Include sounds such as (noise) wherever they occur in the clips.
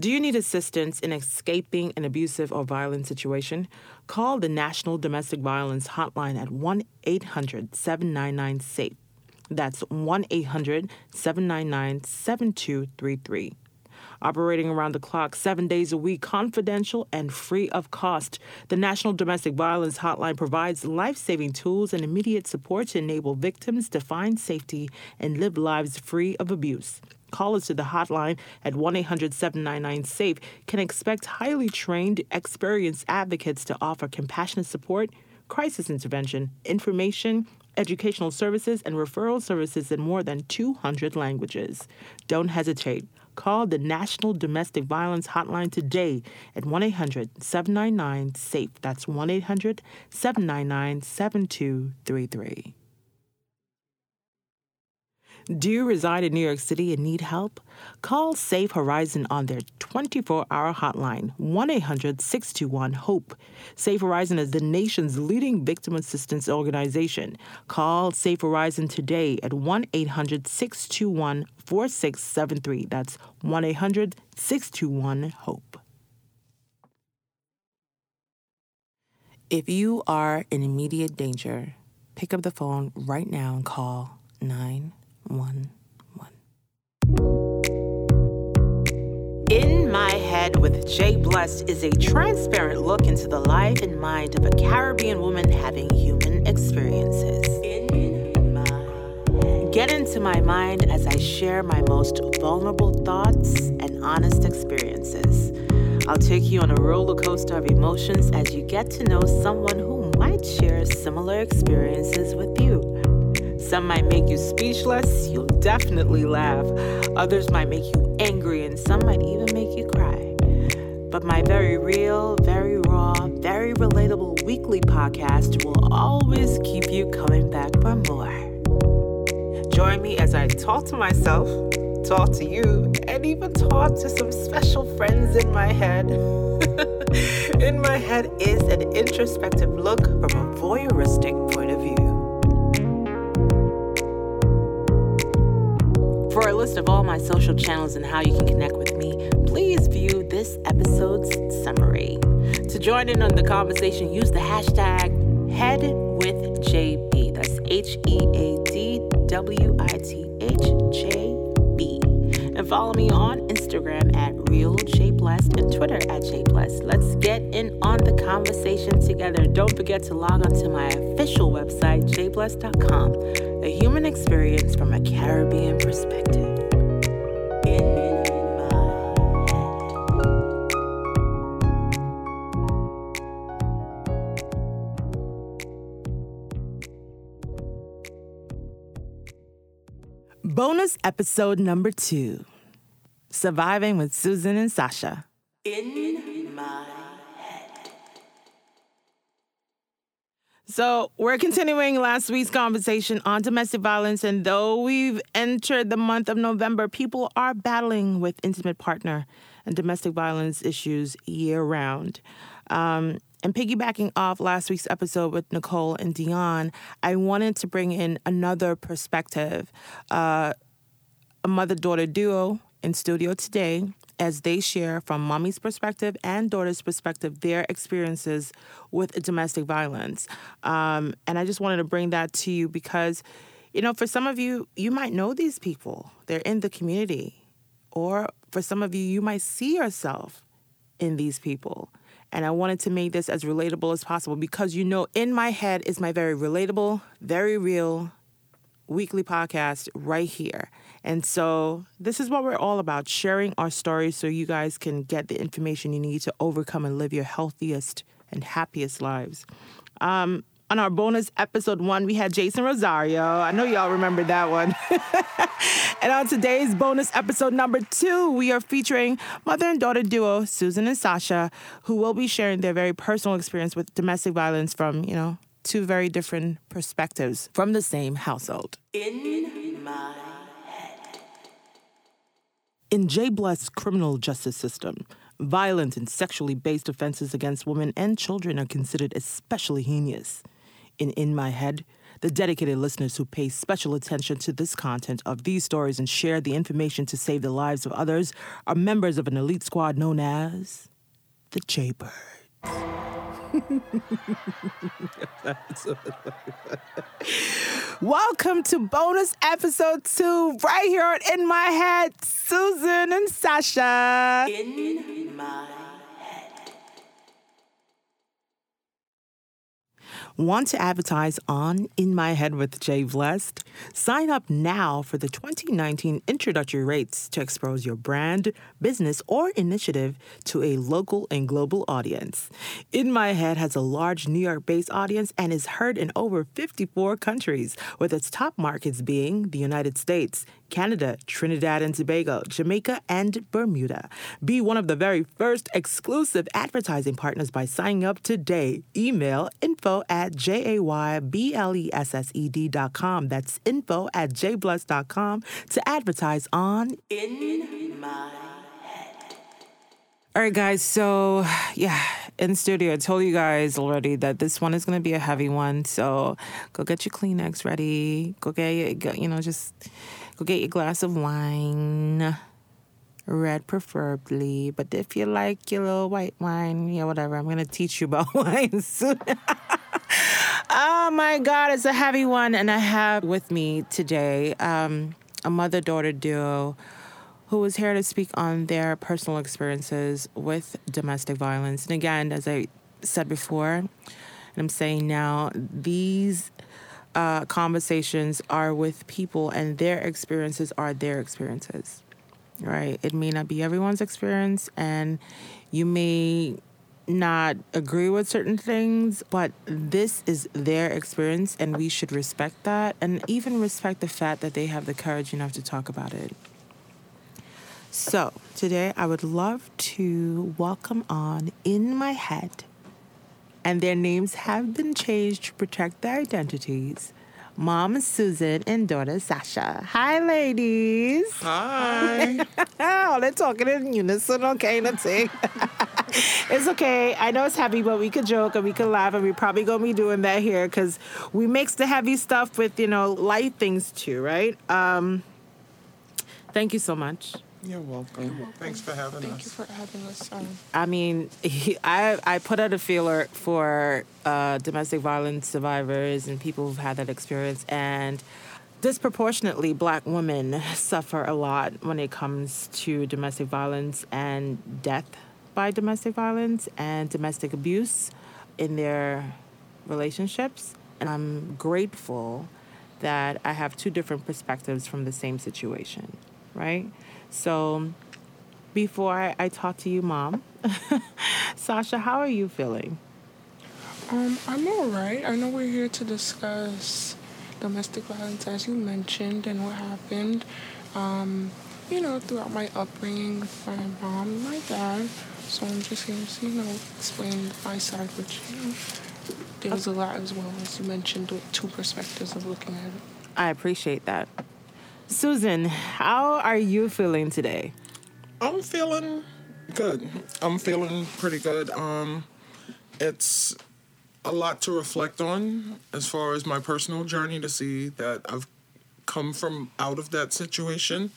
Do you need assistance in escaping an abusive or violent situation? Call the National Domestic Violence Hotline at 1 800 799 SAFE. That's 1 800 799 7233 operating around the clock, seven days a week, confidential and free of cost. The National Domestic Violence Hotline provides life saving tools and immediate support to enable victims to find safety and live lives free of abuse. Callers to the hotline at 1 800 799 SAFE can expect highly trained, experienced advocates to offer compassionate support, crisis intervention, information, educational services, and referral services in more than 200 languages. Don't hesitate. Call the National Domestic Violence Hotline today at 1 800 799 SAFE. That's 1 800 799 7233. Do you reside in New York City and need help? Call Safe Horizon on their 24 hour hotline, 1 800 621 HOPE. Safe Horizon is the nation's leading victim assistance organization. Call Safe Horizon today at 1 800 621 4673. That's 1 800 621 HOPE. If you are in immediate danger, pick up the phone right now and call 911. In My Head with Jay Blessed is a transparent look into the life and mind of a Caribbean woman having human experiences. Get into my mind as I share my most vulnerable thoughts and honest experiences. I'll take you on a roller coaster of emotions as you get to know someone who might share similar experiences with you. Some might make you speechless, you'll definitely laugh. Others might make you angry, and some might even make you cry. But my very real, very raw, very relatable weekly podcast will always keep you coming back for more. Join me as I talk to myself, talk to you, and even talk to some special friends in my head. (laughs) in my head is an introspective look from a voyeuristic point of view. For a list of all my social channels and how you can connect with me, please view this episode's summary. To join in on the conversation, use the hashtag HeadWithJB. That's H E A D W I T H J B. And follow me on Instagram at RealJBlessed and Twitter at JBlessed. Let's get in on the conversation together. Don't forget to log on to my official website, jblessed.com, a human experience from a Caribbean perspective. Bonus episode number two Surviving with Susan and Sasha. In my So, we're continuing last week's conversation on domestic violence, and though we've entered the month of November, people are battling with intimate partner and domestic violence issues year round. Um, and piggybacking off last week's episode with Nicole and Dion, I wanted to bring in another perspective, uh, a mother daughter duo in studio today as they share from mommy's perspective and daughter's perspective their experiences with domestic violence. Um, and I just wanted to bring that to you because, you know, for some of you, you might know these people, they're in the community. Or for some of you, you might see yourself in these people. And I wanted to make this as relatable as possible because you know, in my head is my very relatable, very real weekly podcast right here. And so, this is what we're all about sharing our stories so you guys can get the information you need to overcome and live your healthiest and happiest lives. Um, on our bonus episode one, we had Jason Rosario. I know y'all remember that one. (laughs) and on today's bonus episode number two, we are featuring mother and daughter duo Susan and Sasha, who will be sharing their very personal experience with domestic violence from, you know, two very different perspectives from the same household. In my in J. Bless's criminal justice system, violent and sexually based offenses against women and children are considered especially heinous. In In My Head, The dedicated listeners who pay special attention to this content of these stories and share the information to save the lives of others are members of an elite squad known as the Jaybirds. (laughs) Welcome to bonus episode two, right here on In My Head, Susan and Sasha. In my Want to advertise on In My Head with Jay Blessed? Sign up now for the 2019 introductory rates to expose your brand, business, or initiative to a local and global audience. In My Head has a large New York based audience and is heard in over 54 countries, with its top markets being the United States, Canada, Trinidad and Tobago, Jamaica, and Bermuda. Be one of the very first exclusive advertising partners by signing up today. Email info at J-A-Y-B-L-E-S-S-E-D.com. That's info at jbless.com to advertise on In My Head. All right, guys. So, yeah, in studio, I told you guys already that this one is going to be a heavy one. So, go get your Kleenex ready. Go get, your, you know, just Go get your glass of wine. Red preferably, but if you like your little white wine, yeah, whatever. I'm gonna teach you about (laughs) wine soon. (laughs) oh my God, it's a heavy one, and I have with me today um, a mother-daughter duo who is here to speak on their personal experiences with domestic violence. And again, as I said before, and I'm saying now, these uh, conversations are with people and their experiences are their experiences, right? It may not be everyone's experience, and you may not agree with certain things, but this is their experience, and we should respect that and even respect the fact that they have the courage enough to talk about it. So, today I would love to welcome on in my head and their names have been changed to protect their identities. Mom Susan and daughter Sasha. Hi, ladies. Hi. (laughs) oh, they're talking in unison. Okay, let's see. (laughs) it's okay. I know it's heavy, but we could joke and we could laugh, and we probably gonna be doing that here because we mix the heavy stuff with you know light things too, right? Um, thank you so much. You're welcome. You're welcome. Thanks for having Thank us. Thank you for having us. Um, I mean, he, I I put out a feeler for uh, domestic violence survivors and people who've had that experience, and disproportionately, Black women (laughs) suffer a lot when it comes to domestic violence and death by domestic violence and domestic abuse in their relationships. And I'm grateful that I have two different perspectives from the same situation, right? So before I, I talk to you, Mom, (laughs) Sasha, how are you feeling? Um, I'm all right. I know we're here to discuss domestic violence, as you mentioned, and what happened. Um, you know, throughout my upbringing with my mom and my dad. So I'm just here to, you know, explain my side, which, you know, there's a lot as well, as you mentioned, with two perspectives of looking at it. I appreciate that. Susan, how are you feeling today? I'm feeling good. I'm feeling pretty good. Um, it's a lot to reflect on as far as my personal journey to see that I've come from out of that situation.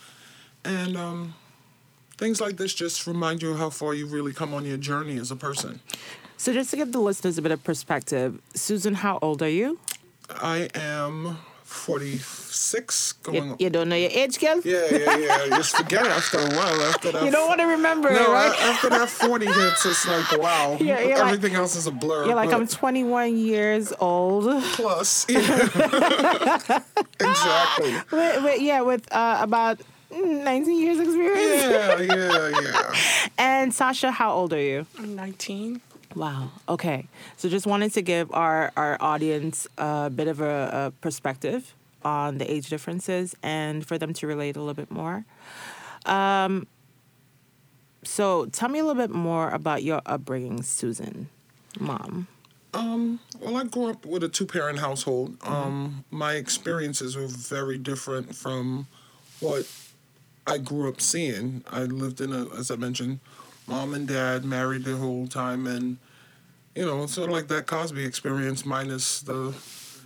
And um, things like this just remind you how far you've really come on your journey as a person. So, just to give the listeners a bit of perspective, Susan, how old are you? I am 46 going you, you don't know your age, girl? Yeah, yeah, yeah. (laughs) Just forget it after a while. After that, you don't want to remember no, it, right? after that 40 hits, it's like, wow. (laughs) Yeah, Everything like, else is a blur. You're like, I'm 21 years old. Plus. (laughs) Yeah. exactly. With, with, yeah, with uh, about 19 years experience. Yeah, yeah, yeah. and Sasha, how old are you? I'm 19. Wow. Okay. So just wanted to give our, our audience a bit of a, a, perspective on the age differences and for them to relate a little bit more. Um, so tell me a little bit more about your upbringing, Susan, mom. Um, well, I grew up with a two parent household. Mm-hmm. Um, my experiences were very different from what I grew up seeing. I lived in a, as I mentioned, mom and dad married the whole time, and you know, sort of like that Cosby experience minus the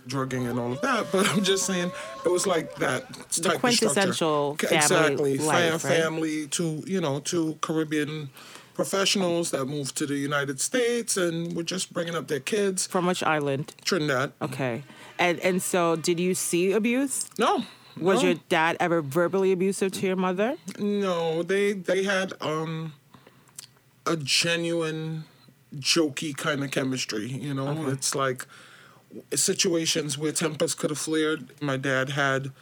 drugging and all of that. But I'm just saying it was like that type of quintessential structure. family exactly life, Fa- right? family to you know to Caribbean professionals that moved to the United States and were just bringing up their kids. From which island? Trinidad. Okay. And and so did you see abuse? No. Was no. your dad ever verbally abusive to your mother? No, they they had um a genuine jokey kind of chemistry, you know. It's like situations where tempers could have flared. My dad had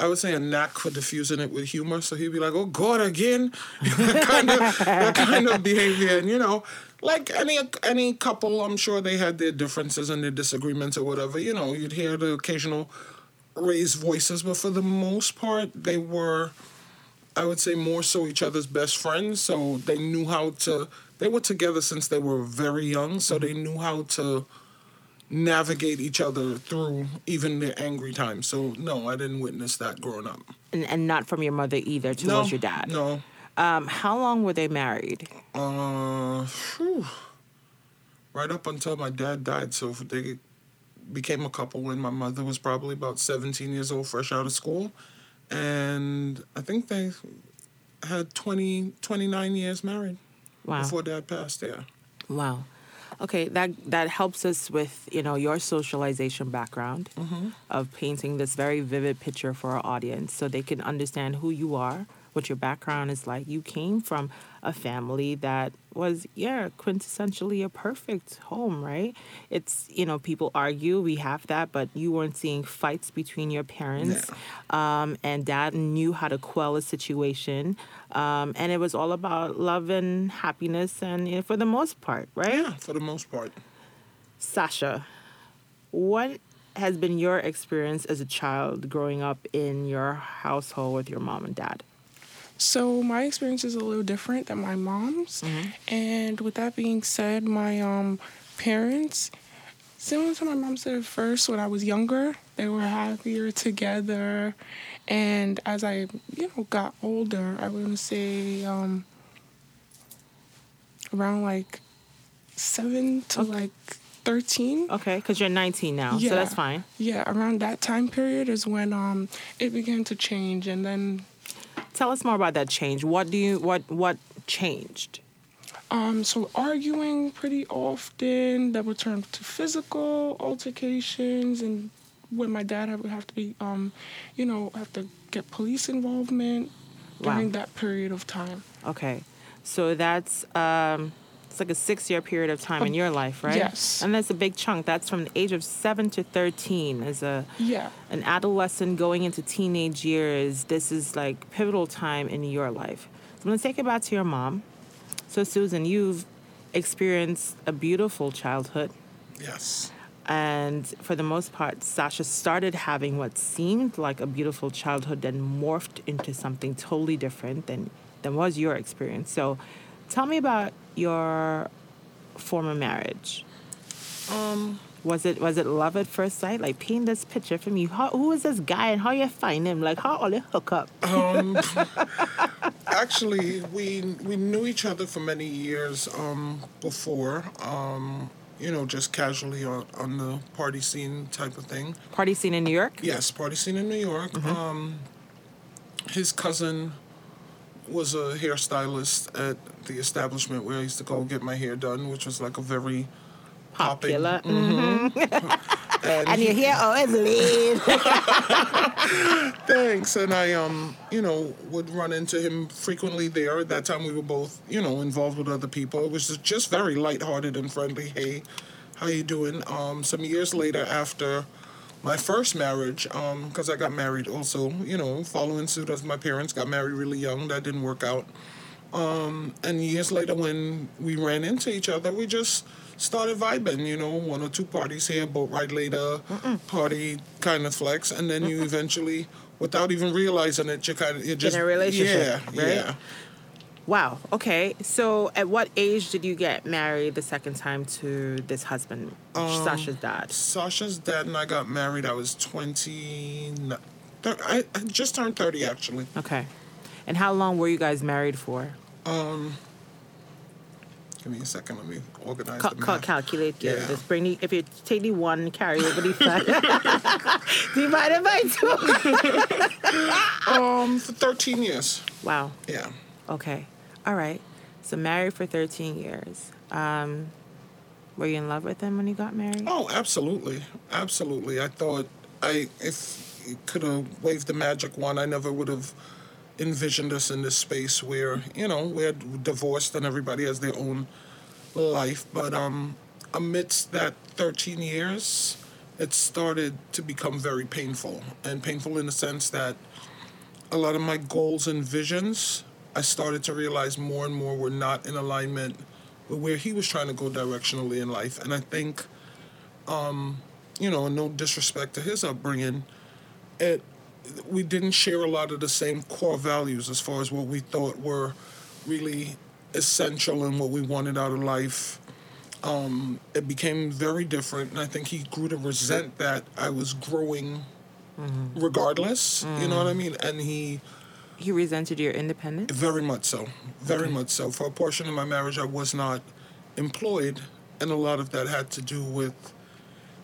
I would say a knack for diffusing it with humor. So he'd be like, "Oh God, again," (laughs) that kind of that kind of behavior, and you know, like any any couple, I'm sure they had their differences and their disagreements or whatever. You know, you'd hear the occasional raised voices, but for the most part, they were, I would say, more so each other's best friends. So they knew how to. They were together since they were very young, so they knew how to navigate each other through even their angry times. So no, I didn't witness that growing up. And, and not from your mother either towards no, your dad. No. Um, how long were they married? Uh, phew. right up until my dad died. So they became a couple when my mother was probably about 17 years old, fresh out of school. And I think they had 20, 29 years married Wow. before dad passed, yeah. Wow. Okay, that that helps us with you know your socialization background mm-hmm. of painting this very vivid picture for our audience, so they can understand who you are, what your background is like. You came from a family that was yeah quintessentially a perfect home, right? It's you know people argue we have that, but you weren't seeing fights between your parents, um, and dad knew how to quell a situation, um, and it was all about love and happiness, and you know, for the most part, right? Yeah, for the most part. Sasha, what has been your experience as a child growing up in your household with your mom and dad? So my experience is a little different than my mom's, and with that being said, my um parents, similar to my mom said at first, when I was younger, they were happier together, and as I you know got older, I would say um around like seven to like thirteen. Okay, because you're 19 now, so that's fine. Yeah, around that time period is when um it began to change, and then Tell us more about that change. What do you what what changed? Um, so arguing pretty often that would turn to physical altercations and when my dad would have to be um, you know, have to get police involvement Wow. during that period of time. Okay, so that's um, it's like a six year period of time in your life, right? yes. And that's a big chunk. That's from the age of seven to 13 as a Yeah. an adolescent going into teenage years, this is like pivotal time in your life. So I'm gonna take it back to your mom. So Susan, you've experienced a beautiful childhood, Yes. and for the most part, Sasha started having what seemed like a beautiful childhood, then morphed into something totally different than than was your experience. So, tell me about your former marriage. Um, Was it was it love at first sight? Like paint this picture for me. How, who is this guy and how you find him? Like how all you hook up? um, (laughs) actually, we we knew each other for many years um, before. Um, you know, just casually on, on the party scene type of thing. Party scene in New York. Yes, party scene in New York. Um, his cousin was a hairstylist at the establishment where I used to go get my hair done, which was like a very popping- Popular. And, And your hair always laid. (laughs) thanks. And I, um, you know, would run into him frequently there. At that time, we were both, you know, involved with other people. It was just very lighthearted and friendly. Hey, how you doing? Um, some years later, after my first marriage, because I got married also, you know, following suit as my parents got married really young. That didn't work out. Um, and years later, when we ran into each other, we just started vibing. You know, one or two parties here, boat ride later, party kind of flex, and then you eventually, without even realizing it, you kind of you just In a relationship, Yeah, right? yeah. Wow. Okay. So at what age did you get married the second time to this husband, Sasha's dad? Sasha's dad and I got married. I was twenty. I, I just turned thirty actually. Okay. And how long were you guys married for? Um. Give me a second. Let me organize Cal- cal- calculate yeah. Yeah. Just bring the, if you take the one, carry over the five. (laughs) Divide it by two. (laughs) Um, for 13 years. wow. Yeah. Okay. All right. So married for 13 years. Um, were you in love with him when you got married? Oh, absolutely, absolutely. I thought I if you could have waved the magic wand, I never would have envisioned us in this space where you know we're divorced and everybody has their own life. But um, amidst that 13 years, it started to become very painful, and painful in the sense that a lot of my goals and visions, I started to realize more and more we're not in alignment with where he was trying to go directionally in life. And I think, um, you know, no disrespect to his upbringing, it we didn't share a lot of the same core values as far as what we thought were really essential and what we wanted out of life. Um, it became very different, and I think he grew to resent that I was growing regardless. You know what I mean? And he He resented your independence? very much so. Very much so. For a portion of my marriage, I was not employed, and a lot of that had to do with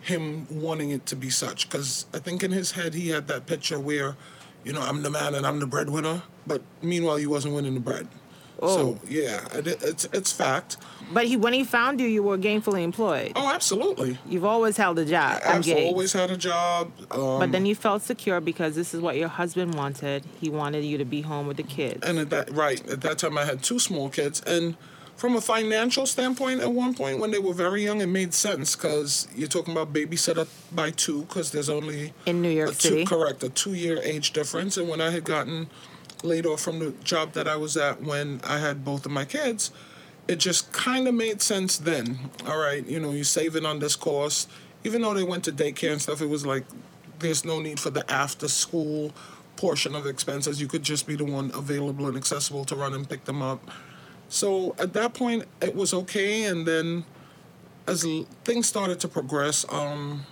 him wanting it to be such. Because I think in his head, he had that picture where, you know, I'm the man and I'm the breadwinner, but meanwhile, he wasn't winning the bread. Oh. So yeah, it, it's it's fact. But he, when he found you, you were gainfully employed. Oh, absolutely. You've always held a job. I've always had a job. Um, But then you felt secure because this is what your husband wanted. He wanted you to be home with the kids. and at that right at that time I had two small kids and from a financial standpoint at one point when they were very young it made sense because you're talking about babysitter by two because there's only In New York a two, City. correct a two year age difference and when I had gotten laid off from the job that I was at when I had both of my kids it just kind of made sense then all right you know you're saving on this course even though they went to daycare and stuff it was like there's no need for the after school portion of expenses. You could just be the one available and accessible to run and pick them up. So at that point, it was okay. And then as things started to progress, um,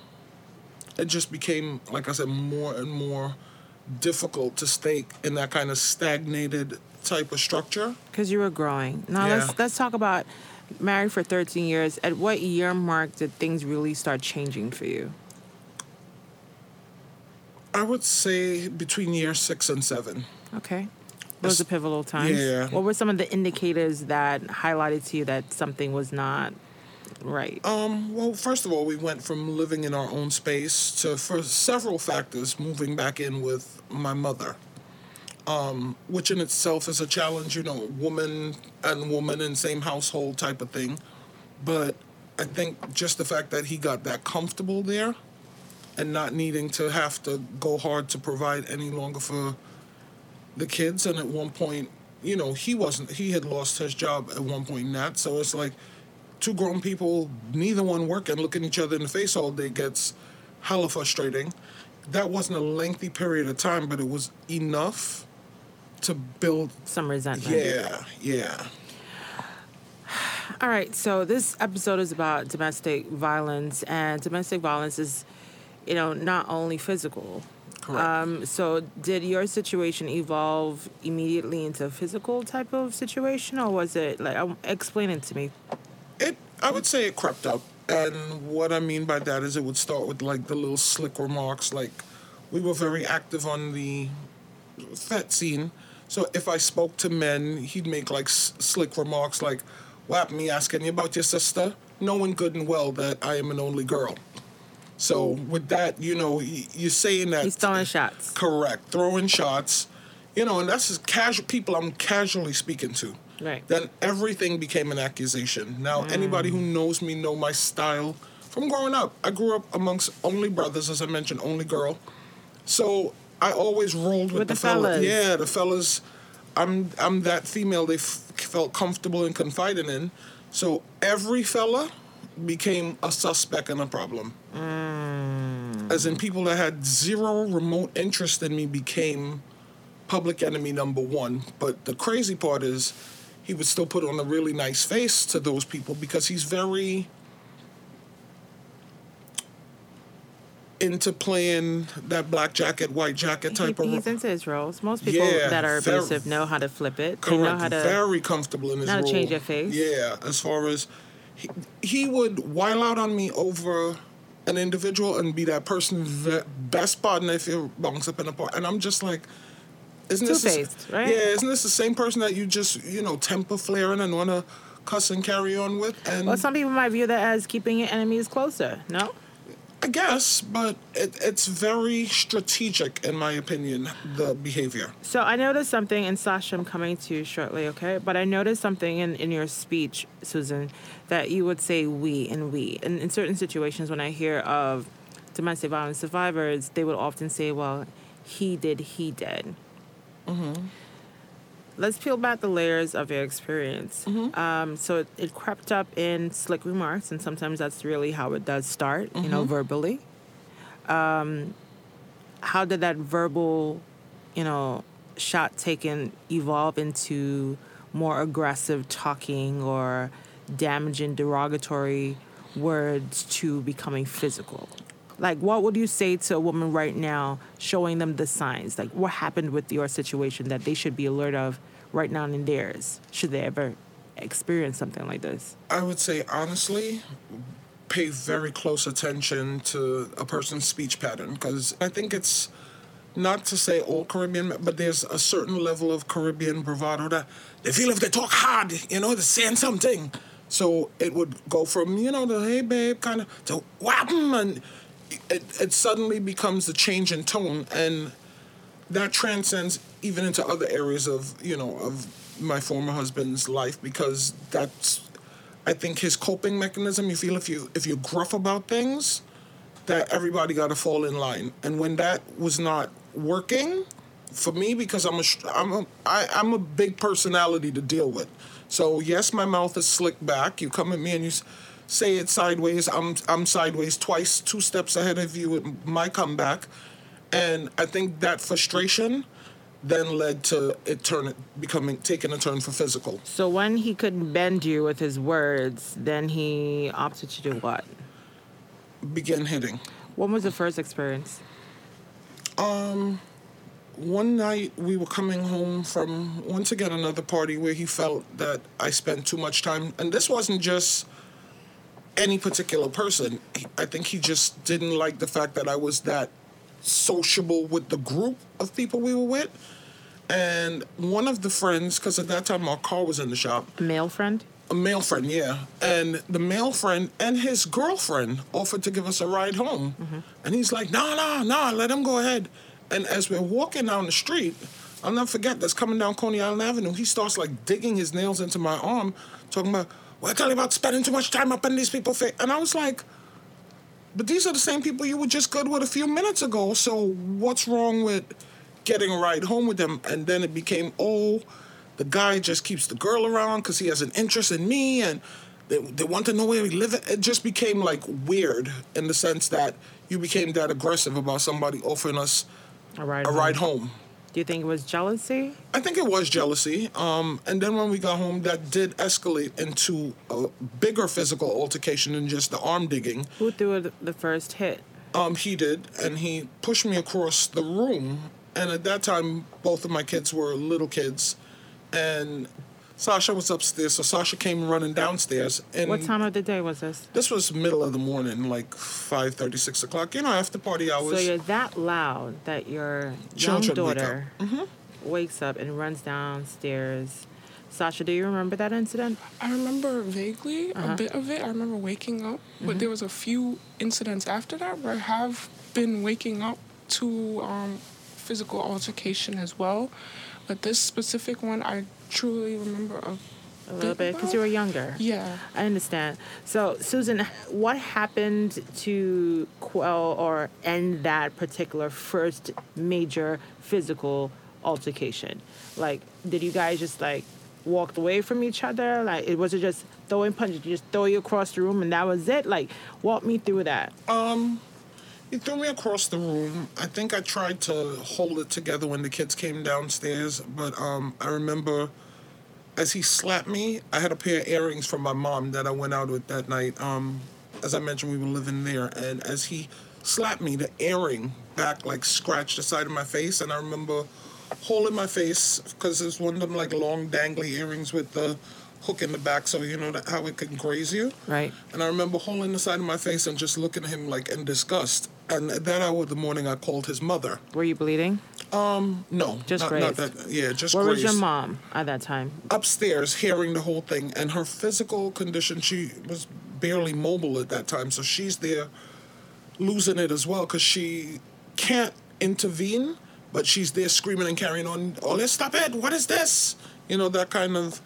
it just became, like I said, more and more difficult to stay in that kind of stagnated type of structure. Because you were growing. Now Yeah. let's let's talk about married for 13 years. At what year mark did things really start changing for you? I would say between year six and seven. Okay. Those are pivotal times. Yeah. What were some of the indicators that highlighted to you that something was not right? Um, well, first of all, we went from living in our own space to, for several factors, moving back in with my mother, um, which in itself is a challenge, you know, woman and woman in same household type of thing. But I think just the fact that he got that comfortable there and not needing to have to go hard to provide any longer for the kids and at one point you know he wasn't he had lost his job at one point in that so it's like two grown people neither one working looking each other in the face all day gets hella frustrating that wasn't a lengthy period of time but it was enough to build Some resentment. yeah yeah All right, so this episode is about domestic violence, and domestic violence is, you know, not only physical. Correct. Um, so, did your situation evolve immediately into a physical type of situation, or was it like? um, Explain it to me. I would say it crept up. And what I mean by that is it would start with like the little slick remarks. Like, we were very active on the fete scene. So if I spoke to men, he'd make like s- slick remarks like, What me asking you about your sister? Knowing good and well that I am an only girl. So with that, you know, y- you're saying that. He's throwing shots. Correct. Throwing shots. You know, and that's just casual people I'm casually speaking to. Right. Then everything became an accusation. Now, mm. anybody who knows me know my style from growing up. I grew up amongst only brothers, as I mentioned, only girl. So I always rolled with, With the fellas. fellas. Yeah, the fellas. I'm I'm that female they f- felt comfortable and confiding in. So every fella became a suspect and a problem. Mm. As in, people that had zero remote interest in me became public enemy number one. But the crazy part is, he would still put on a really nice face to those people because he's very. into playing that black jacket, white jacket type he, of he's into his roles. Most people Yeah, that are very- abusive know how to flip it. They know how to. very comfortable in his how to change their face. Yeah, as far as he, he would while out on me over an individual and be that person's ve- best partner if it bounce up in a part, and I'm just like. Isn't this Two-faced, right? Yeah, isn't this the same person that you just you know temper flaring and want to cuss and carry on with? And well, some people might view that as keeping your enemies closer. No. I guess, but it, it's very strategic in my opinion. The behavior. So I noticed something, and Sasha, I'm coming to you shortly, okay? But I noticed something in, in your speech, Susan, that you would say we and we. And in certain situations, when I hear of domestic violence survivors, they would often say, well, he did, he did. Let's peel back the layers of your experience. Um, so it, it crept up in slick remarks, and sometimes that's really how it does start, you know, verbally. Um, how did that verbal, you know, shot taken evolve into more aggressive talking or damaging derogatory words to becoming physical? Like, what would you say to a woman right now, showing them the signs? Like, what happened with your situation that they should be alert of right now in theirs, should they ever experience something like this? I would say honestly, pay very close attention to a person's speech pattern because I think it's not to say all Caribbean, but there's a certain level of Caribbean bravado that they feel if they talk hard, you know, they're saying something. So it would go from you know the hey babe kind of to wham and it, it suddenly becomes a change in tone and that transcends even into other areas of you know of my former husband's life because that's I think his coping mechanism. You feel if you if you're gruff about things, that everybody got to fall in line, and when that was not working for me because I'm a I'm a I, I'm a big personality to deal with. So yes, my mouth is slicked back. You come at me and you say it sideways. I'm I'm sideways twice, two steps ahead of you with my comeback, and I think that frustration then led to it turn becoming taking a turn for physical. So when he couldn't bend you with his words, then he opted to do what? Begin hitting. When was the first experience? Um one night we were coming home from once again another party where he felt that I spent too much time, and this wasn't just any particular person. I think he just didn't like the fact that I was that sociable with the group of people we were with. And one of the friends, because at that time our car was in the shop, A male friend? a male friend, yeah. And the male friend and his girlfriend offered to give us a ride home. Mm-hmm. And he's like, no, no, no, let him go ahead. And as we're walking down the street, I'll never forget that's coming down Coney Island Avenue. He starts like digging his nails into my arm, talking about, tell you about spending too much time up in these people's face. And I was like, but these are the same people you were just good with a few minutes ago. So what's wrong with getting a ride home with them? And then it became, oh, the guy just keeps the girl around because he has an interest in me and they, they want to know where we live. It just became like weird in the sense that you became that aggressive about somebody offering us A ride a home. ride home. Do you think it was jealousy? I think it was jealousy. Um, and then when we got home, that did escalate into a bigger physical altercation than just the arm digging. Who threw the- first hit? Um, he did, and he pushed me across the room. And at that time, both of my kids were little kids, and Sasha was upstairs. So Sasha came running downstairs. And What time of the day was this? This was middle of the morning, like five thirty, six o'clock. You know, after party hours. So you're that loud that your young Children wake up. daughter wakes up and runs downstairs. Sasha, do you remember that incident? I remember vaguely Uh-huh. a bit of it. I remember waking up, Mm-hmm. but there was a few incidents after that where I have been waking up to um, physical altercation as well. But this specific one, I truly remember a, A little bit, because you were younger. yeah. I understand. So, Susan, what happened to quell or end that particular first major physical altercation? Like, did you guys just like walked away from each other? Like, it was it just throwing punches? You just throw you across the room and that was it? Like, walk me through that. Um, He threw me across the room. I think I tried to hold it together when the kids came downstairs, but um, I remember as he slapped me, I had a pair of earrings from my mom that I went out with that night. Um, as I mentioned, we were living there, and as he slapped me. The earring back like scratched the side of my face, and I remember holding my face because it's one of them like long dangly earrings with the hook in the back, so you know that, how it can graze you. Right. And I remember holding the side of my face and just looking at him like in disgust. And at that hour of the morning, I called his mother. Were you bleeding? Um, No, Just not, not that. Yeah, just Where was your mom at that time? upstairs hearing the whole thing and her physical condition she was barely mobile at that time so she's there losing it as well because she can't intervene but she's there screaming and carrying on oh let's stop it what is this you know that kind of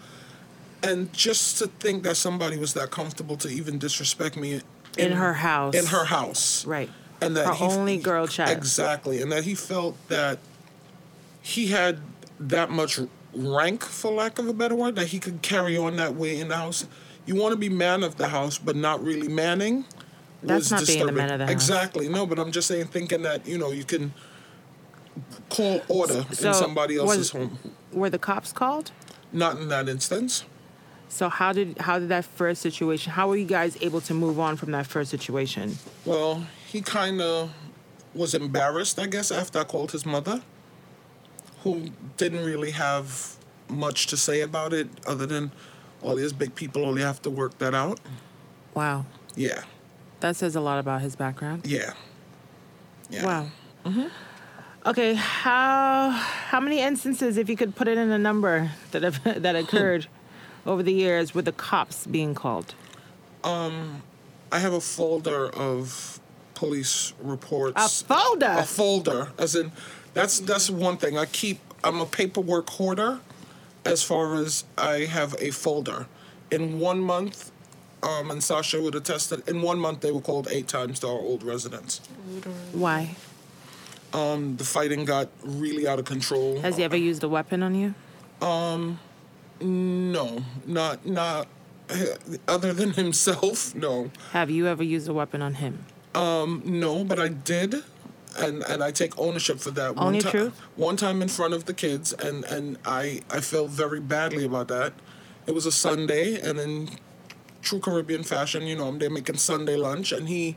and just to think that somebody was that comfortable to even disrespect me In her house. in her house Right. And that Her he- only girl child. Exactly, and that he felt that he had that much rank, for lack of a better word, that he could carry on that way in the house. You want to be man of the house, but not really manning. That's was not being the disturbing. man of the house. Exactly. No, but I'm just saying, thinking that you know you can call order So, in somebody was- else's home. Were the cops called? Not in that instance. So how did how did that first situation? How were you guys able to move on from that first situation? Well, he kind of was embarrassed, I guess, after I called his mother, who didn't really have much to say about it other than, well, these big people, only have to work that out. Wow, Yeah, that says a lot about his background. yeah. Yeah. Wow. Okay, how how many instances, if you could put it in a number, that have (laughs) that occurred (laughs) over the years with the cops being called? Um, I have a folder of police reports. A folder. a folder as in that's that's one thing i keep i'm a paperwork hoarder as far as i have a folder in one month um, and sasha would attest that in one month they were called eight times to our old residence Why? um, the fighting got really out of control Has he ever used a weapon on you? Um, no not not other than himself no Have you ever used a weapon on him? Um, no, but I did, and and I take ownership for that. Your ti- truth? One time in front of the kids, and and I I felt very badly about that. It was a Sunday, and in true Caribbean fashion, you know, they're making Sunday lunch, and he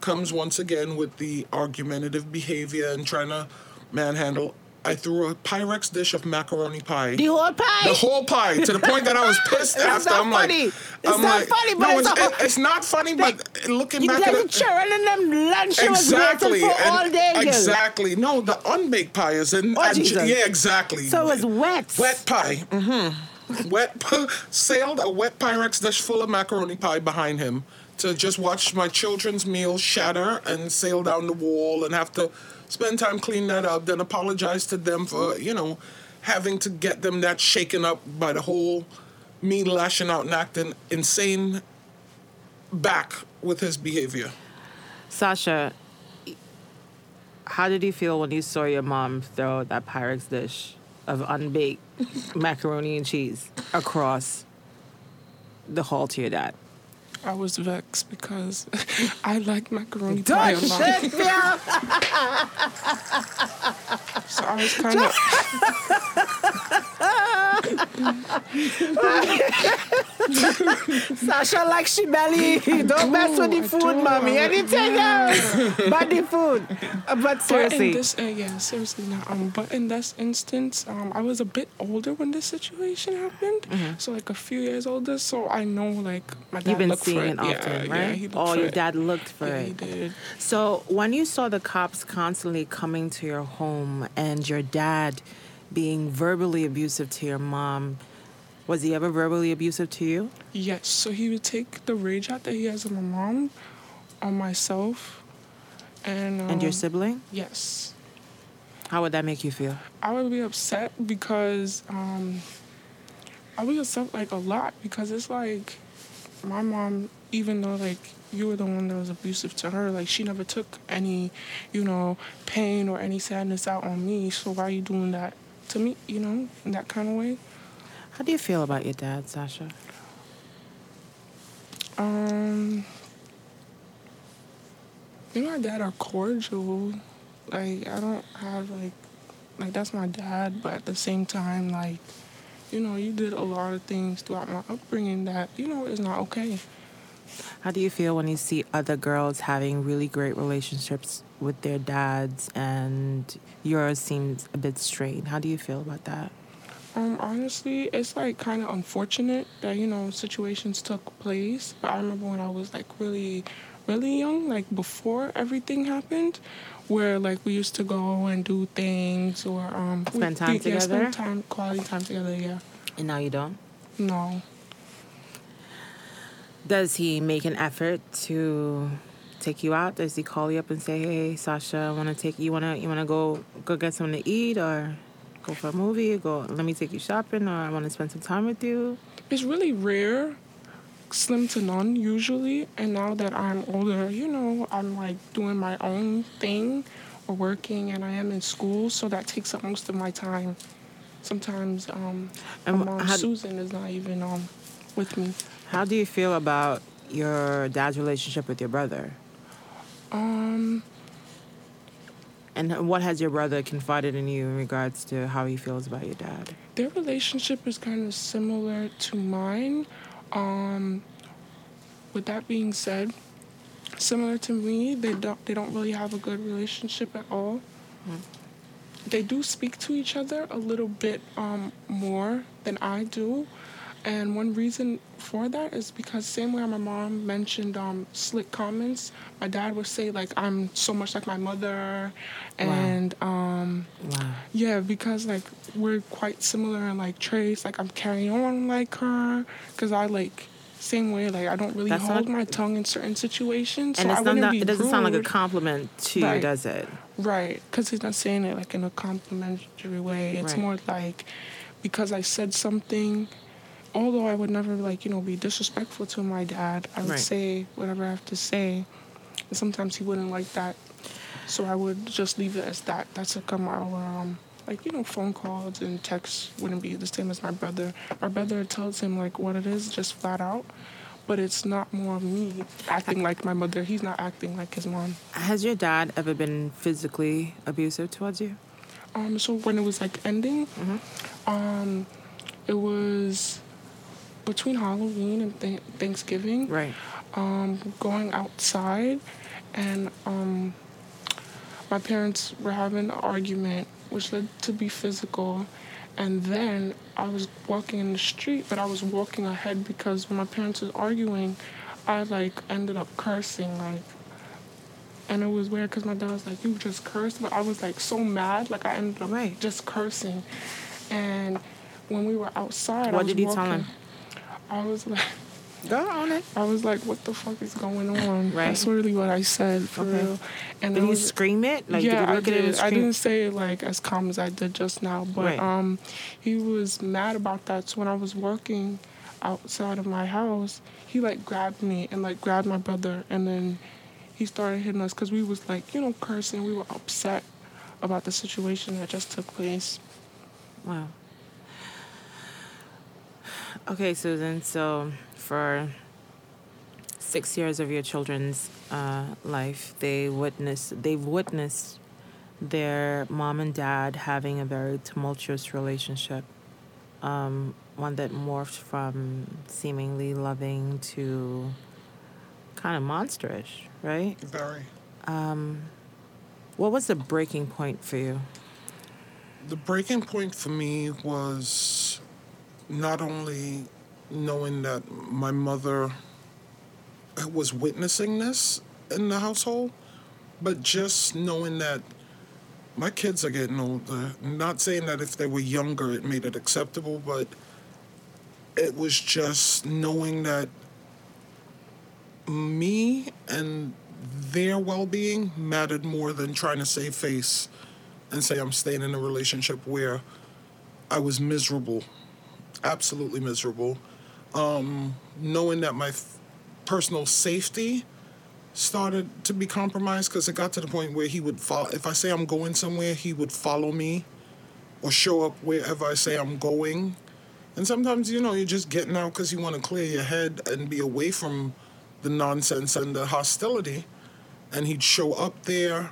comes once again with the argumentative behavior and trying to manhandle. I threw a Pyrex dish of macaroni pie. The whole pie. The whole pie to the point that I was pissed (laughs) after. I'm funny. like, It's I'm not like, funny, but no, it's it's, it- it's not funny. But looking You back at the it, children and them lunch was exactly, waiting for all day. girl. exactly. No, the unbaked pie is in. Oh, and- yeah, exactly. So it's was wet. wet pie. Mm-hmm. wet p- (laughs) sailed a wet Pyrex dish full of macaroni pie behind him to just watch my children's meal shatter and sail down the wall and have to spend time cleaning that up. Then apologize to them for you know having to get them that shaken up by the whole me lashing out and acting insane back with his behavior. Sasha, how did you feel when you saw your mom throw that Pyrex dish of unbaked macaroni and cheese across the hall to your dad? I was vexed because (laughs) I like macaroni pie a Don't lot. shit, Phil. (laughs) So I was kind of. (laughs) Sasha likes she belly. Don't mess with the food, mommy. Anything else but the food. Uh, But But seriously, in this, uh, yeah, seriously not. Um, but in this instance, um, I was a bit older when this situation happened, Mm-hmm. so like a few years older. So I know like my dad you've been looked for seeing it Yeah, often, yeah, right? looked oh, your it. dad looked for Yeah, it. he did. So when you saw the cops constantly coming to your home and your dad being verbally abusive to your mom, was he ever verbally abusive to you? Yes, so he would take the rage out that he has on my mom, on myself, and um, And your sibling? Yes, How would that make you feel? I would be upset because um, I would be upset like a lot because it's like my mom, even though like you were the one that was abusive to her, like she never took any, you know, pain or any sadness out on me. So why are you doing that to me? You know, in that kind of way. How do you feel about your dad, Sasha? Um, me and my dad are cordial. Like I don't have like, like that's my dad, but at the same time, like, you know, you did a lot of things throughout my upbringing that you know is not okay. How do you feel when you see other girls having really great relationships with their dads and yours seems a bit strained? How do you feel about that? Um, honestly, it's like kind of unfortunate that you know situations took place. But I remember when I was like really, really young, like before everything happened, where like we used to go and do things or um Spend we- time yeah, together? spend time, quality time together. Yeah, And now you don't? no. Does he make an effort to take you out? Does he call you up and say, "Hey, Sasha, I want to take you. Want to you want to go go get something to eat or go for a movie? Go. Let me take you shopping, or I want to spend some time with you." It's really rare, slim to none usually. And now that I'm older, you know, I'm like doing my own thing or working, and I am in school, so that takes up most of my time. Sometimes um, And my mom how- Susan is not even um with me. How do you feel about your dad's relationship with your brother? Um, And what has your brother confided in you in regards to how he feels about your dad? their relationship is kind of similar to mine. Um, with that being said, similar to me, they don't they don't really have a good relationship at all. They do speak to each other a little bit um, more than I do. And one reason for that is because same way my mom mentioned um, slick comments, my dad would say like I'm so much like my mother, and um, Wow. yeah, because like we're quite similar in like traits. Like I'm carrying on like her, because I like same way. Like I don't really That's hold not- my tongue in certain situations. And so I wouldn't not be it doesn't sound like a compliment to you, does it? Right, because he's not saying it like in a complimentary way. It's Right. more like because I said something. Although I would never like you know be disrespectful to my dad, I would Right. say whatever I have to say. And sometimes he wouldn't like that, so I would just leave it as that. That's like our um, like you know phone calls and texts wouldn't be the same as my brother. My brother tells him like what it is, just flat out. But it's not more of me acting like my mother. He's not acting like his mom. Has your dad ever been physically abusive towards you? Um, so when it was like ending, um, it was between Halloween and th- Thanksgiving. Right. Um, going outside, and um, my parents were having an argument, which led to be physical. And then I was walking in the street, but I was walking ahead because when my parents was arguing, I like ended up cursing like and it was weird because my dad was like, "You just cursed," but I was like so mad, like I ended up Right. just cursing. And when we were outside, I What was did you tell him? I was like, Go on it. I was like, "What the fuck is going on?" Right. That's really what I said for Okay. real. And Did you was, scream it? Like, yeah, did you look I at did. I didn't say it like as calm as I did just now, but Right. um, he was mad about that. So when I was working outside of my house, he like grabbed me and like grabbed my brother, and then he started hitting us because we was like you know cursing. We were upset about the situation that just took place. Wow. Okay, Susan. So for six years of your children's uh, life, they witnessed they've witnessed their mom and dad having a very tumultuous relationship, um, one that morphed from seemingly loving to kind of monsterish, right? Very. Um, what was the breaking point for you? The breaking point for me was not only knowing that my mother was witnessing this in the household, but just knowing that my kids are getting older. Not saying that if they were younger it made it acceptable, but it was just knowing that me and their well being mattered more than trying to save face and say I'm staying in a relationship where I was miserable, absolutely miserable. Um, knowing that my f- personal safety started to be compromised because it got to the point where he would follow. If I say I'm going somewhere, he would follow me or show up wherever I say I'm going. And sometimes, you know, you're just getting out because you want to clear your head and be away from the nonsense and the hostility. And he'd show up there,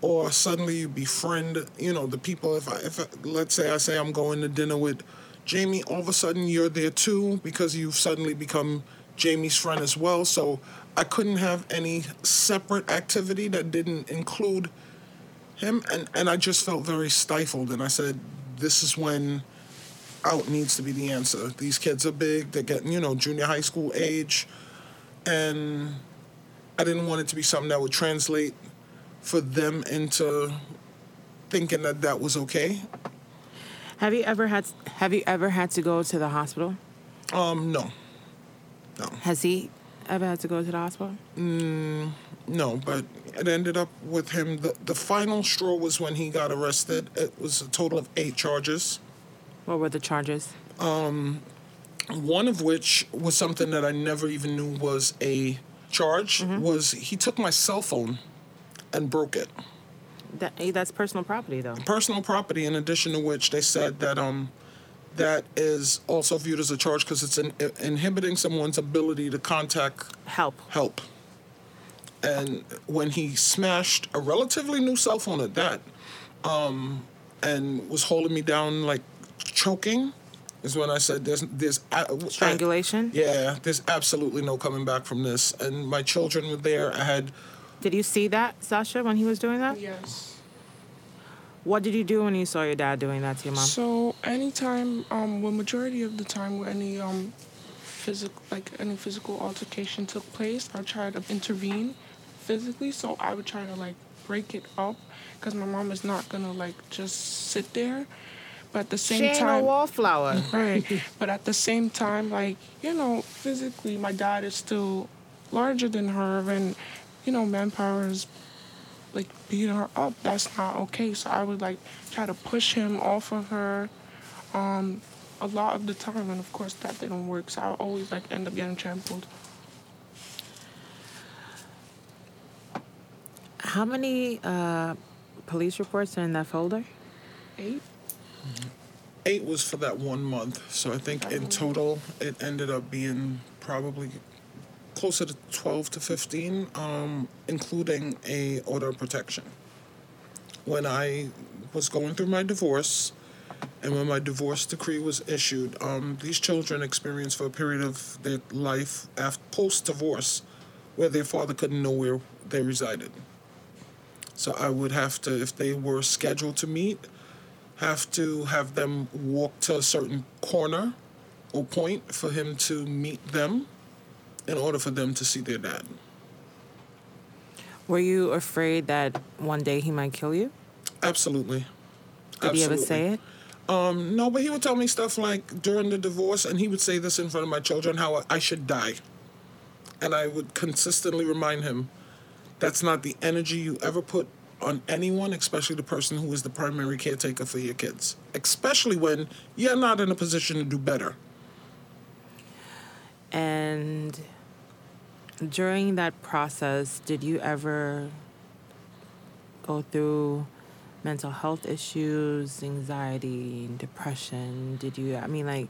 or suddenly you befriend, you know, the people. If I, if I, let's say I say I'm going to dinner with Jamie, all of a sudden you're there too because you've suddenly become Jamie's friend as well. So I couldn't have any separate activity that didn't include him. And, and I just felt very stifled. And I said, this is when out needs to be the answer. These kids are big, they're getting, you know, junior high school age. And I didn't want it to be something that would translate for them into thinking that that was okay. Have you ever had Have you ever had to go to the hospital? Um, no. No. Has he ever had to go to the hospital? No, but it ended up with him. The, the final straw was when he got arrested. It was a total of eight charges, What were the charges? Um, one of which was something that I never even knew was a charge, was he took my cell phone and broke it. That eh, that's personal property, though. Personal property, in addition to which they said that um, that is also viewed as a charge because it's in, inhibiting someone's ability to contact Help. help. And when he smashed a relatively new cell phone at that, um, and was holding me down like choking, is when I said there's there's a- Strangulation. yeah, there's absolutely no coming back from this. And my children were there. I had Did you see that, Sasha, when he was doing that? Yes. What did you do when you saw your dad doing that to your mom? So anytime, um, well, majority of the time when any um, physical, like any physical altercation took place, I try to intervene physically. So I would try to like break it up, because my mom is not gonna like just sit there. But at the same she ain't time, no wallflower. (laughs) right? but at the same time, like you know, physically, my dad is still larger than her, and you know, manpower is like beating her up. That's not okay. So I would like try to push him off of her. Um, a lot of the time, and of course that didn't work. So I always like end up getting trampled. How many uh, police reports are in that folder? Eight. eight was for that one month. So I think in total it ended up being probably closer to 12 to 15, um, including a order of protection. When I was going through my divorce, and when my divorce decree was issued, um, these children experienced for a period of their life after post-divorce, where their father couldn't know where they resided. So I would have to, if they were scheduled to meet, have to have them walk to a certain corner or point for him to meet them in order for them to see their dad. Were you afraid that one day he might kill you? Absolutely. Did he ever say it? Um, no, but he would tell me stuff like during the divorce, and he would say this in front of my children how I should die. And I would consistently remind him that's not the energy you ever put on anyone, especially the person who is the primary caretaker for your kids, especially when you're not in a position to do better. And during that process, did you ever go through mental health issues, anxiety, depression? Did you, I mean, like,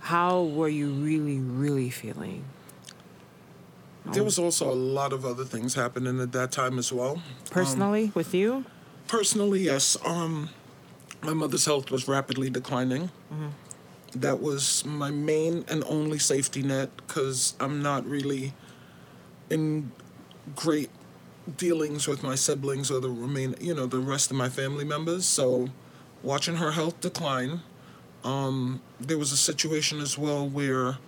how were you really, really feeling? There was also a lot of other things happening at that time as well. Personally, with you? Personally, yes. Um, my mother's health was rapidly declining. That was my main and only safety net because I'm not really in great dealings with my siblings or the remain, you know, the rest of my family members. So, watching her health decline, um, there was a situation as well where,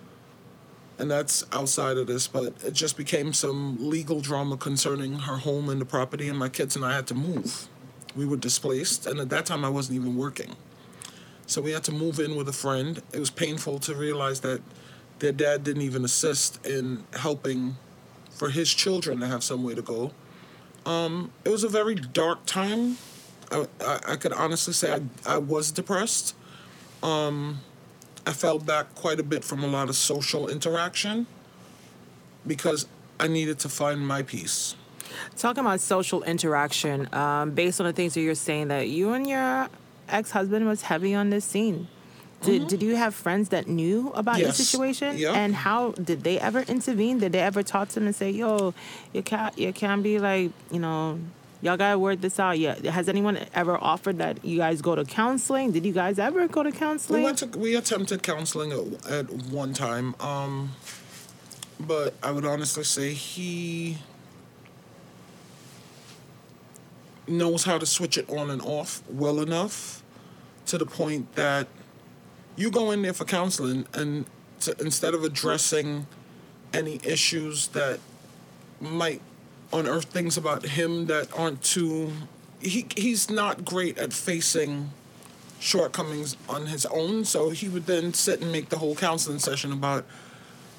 and that's outside of this, but it just became some legal drama concerning her home and the property, and my kids and I had to move. We were displaced, and at that time I wasn't even working. So we had to move in with a friend. It was painful to realize that their dad didn't even assist in helping for his children to have somewhere to go. Um, it was a very dark time. I, I, I could honestly say I, I was depressed. Um, I fell back quite a bit from a lot of social interaction because I needed to find my peace. Talking about social interaction, um, based on the things that you're saying, that you and your ex-husband was heavy on this scene. Did, did you have friends that knew about your situation? Yeah. And how did they ever intervene? Did they ever talk to him and say, "Yo, you can't, you can't be like, you know, y'all gotta work this out." Yeah. Has anyone ever offered that you guys go to counseling? Did you guys ever go to counseling? We went to we attempted counseling at, at one time. Um, but I would honestly say he knows how to switch it on and off well enough to the point that you go in there for counseling and to, instead of addressing any issues that might unearth things about him that aren't too he he's not great at facing shortcomings on his own. So he would then sit and make the whole counseling session about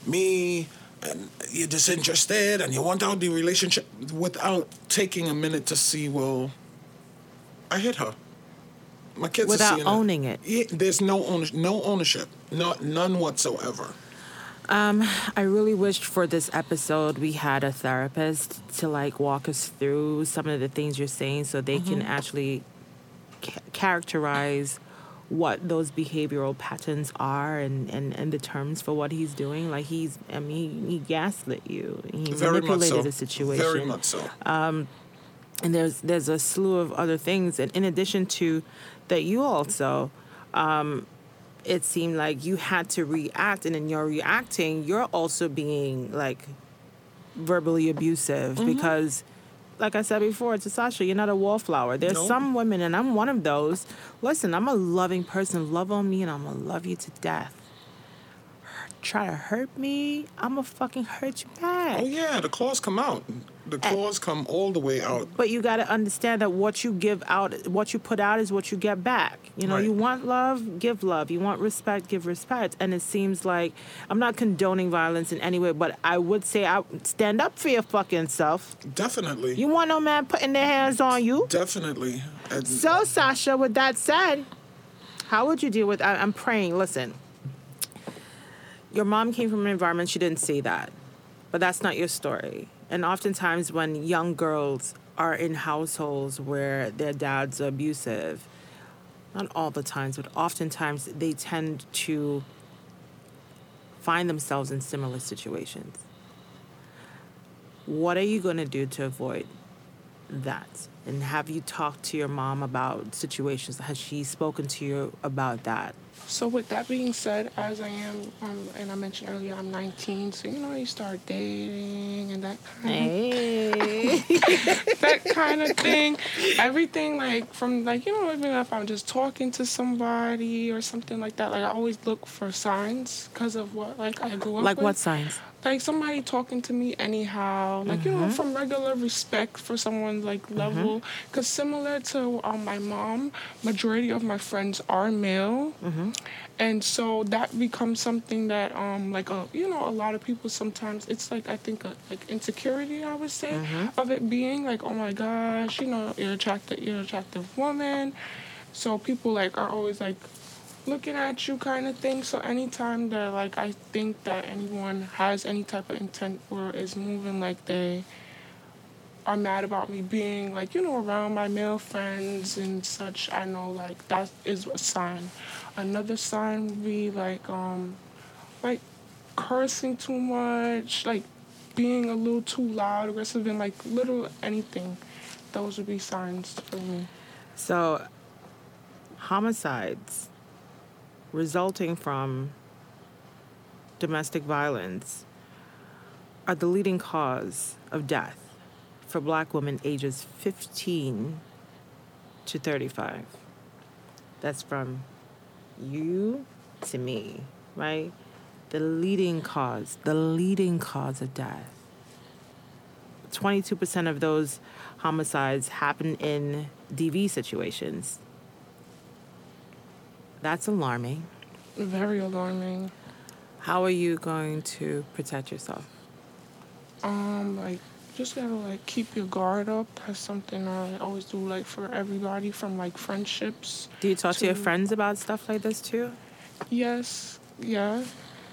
me and you're disinterested and you want out the relationship without taking a minute to see well i hit her. My kids are Without owning it. Yeah, there's no ownership no ownership. Not none whatsoever. Um, I really wished for this episode we had a therapist to like walk us through some of the things you're saying so they can actually ca- characterize what those behavioral patterns are and, and, and the terms for what he's doing. Like he's, I mean, he gaslit you. He very much manipulated so the situation. very much so and there's there's a slew of other things and in addition to that you also um it seemed like you had to react and in your reacting you're also being like verbally abusive Mm-hmm. because like I said before to Sasha, you're not a wallflower. There's some women, and I'm one of those. Listen, I'm a loving person. Love on me, and I'm gonna love you to death. Try to hurt me, I'm gonna fucking hurt you back. Oh yeah, the claws come out. The claws come all the way out. But you got to understand that what you give out, what you put out is what you get back. You know, Right. you want love, give love. You want respect, give respect. And it seems like I'm not condoning violence in any way, but I would say I stand up for your fucking self. Definitely. You want no man putting their hands on you. Definitely. And So, Sasha, with that said, how would you deal with? I, I'm praying. Listen, your mom came from an environment she didn't see that, but that's not your story. And oftentimes, when young girls are in households where their dads are abusive, not all the times, but oftentimes they tend to find themselves in similar situations. What are you going to do to avoid that? And have you talked to your mom about situations? Has she spoken to you about that? So with that being said, as I am, um, and I mentioned earlier, I'm 19, so you know you start dating and that kind Hey. of (laughs) that kind of thing. Everything like from like you know even if I'm just talking to somebody or something like that, like I always look for signs because of what like I grew up like with. what signs? Like somebody talking to me anyhow. Like you know from regular respect for someone's like level. Because similar to um, my mom majority of my friends are male. And so that becomes something that um like uh, you know a lot of people sometimes it's like i think a, like insecurity i would say of it being like oh my gosh you know you're attractive you're an attractive woman. So people like are always like looking at you kind of thing. So anytime that like I think that anyone has any type of intent or is moving like they are mad about me being like, you know, around my male friends and such, I know like that is a sign. Another sign would be like um like cursing too much, like being a little too loud, aggressive and like little anything. Those would be signs for me. So, homicides resulting from domestic violence are the leading cause of death for black women ages 15 to 35. That's from you to me, right? The leading cause, the leading cause of death. 22% of those homicides happen in DV situations. That's alarming. Very alarming. How are you going to protect yourself? Um, like just gotta like keep your guard up. That's something I always do like for everybody from like friendships. Do you talk to your friends about stuff like this too? Yes, yeah,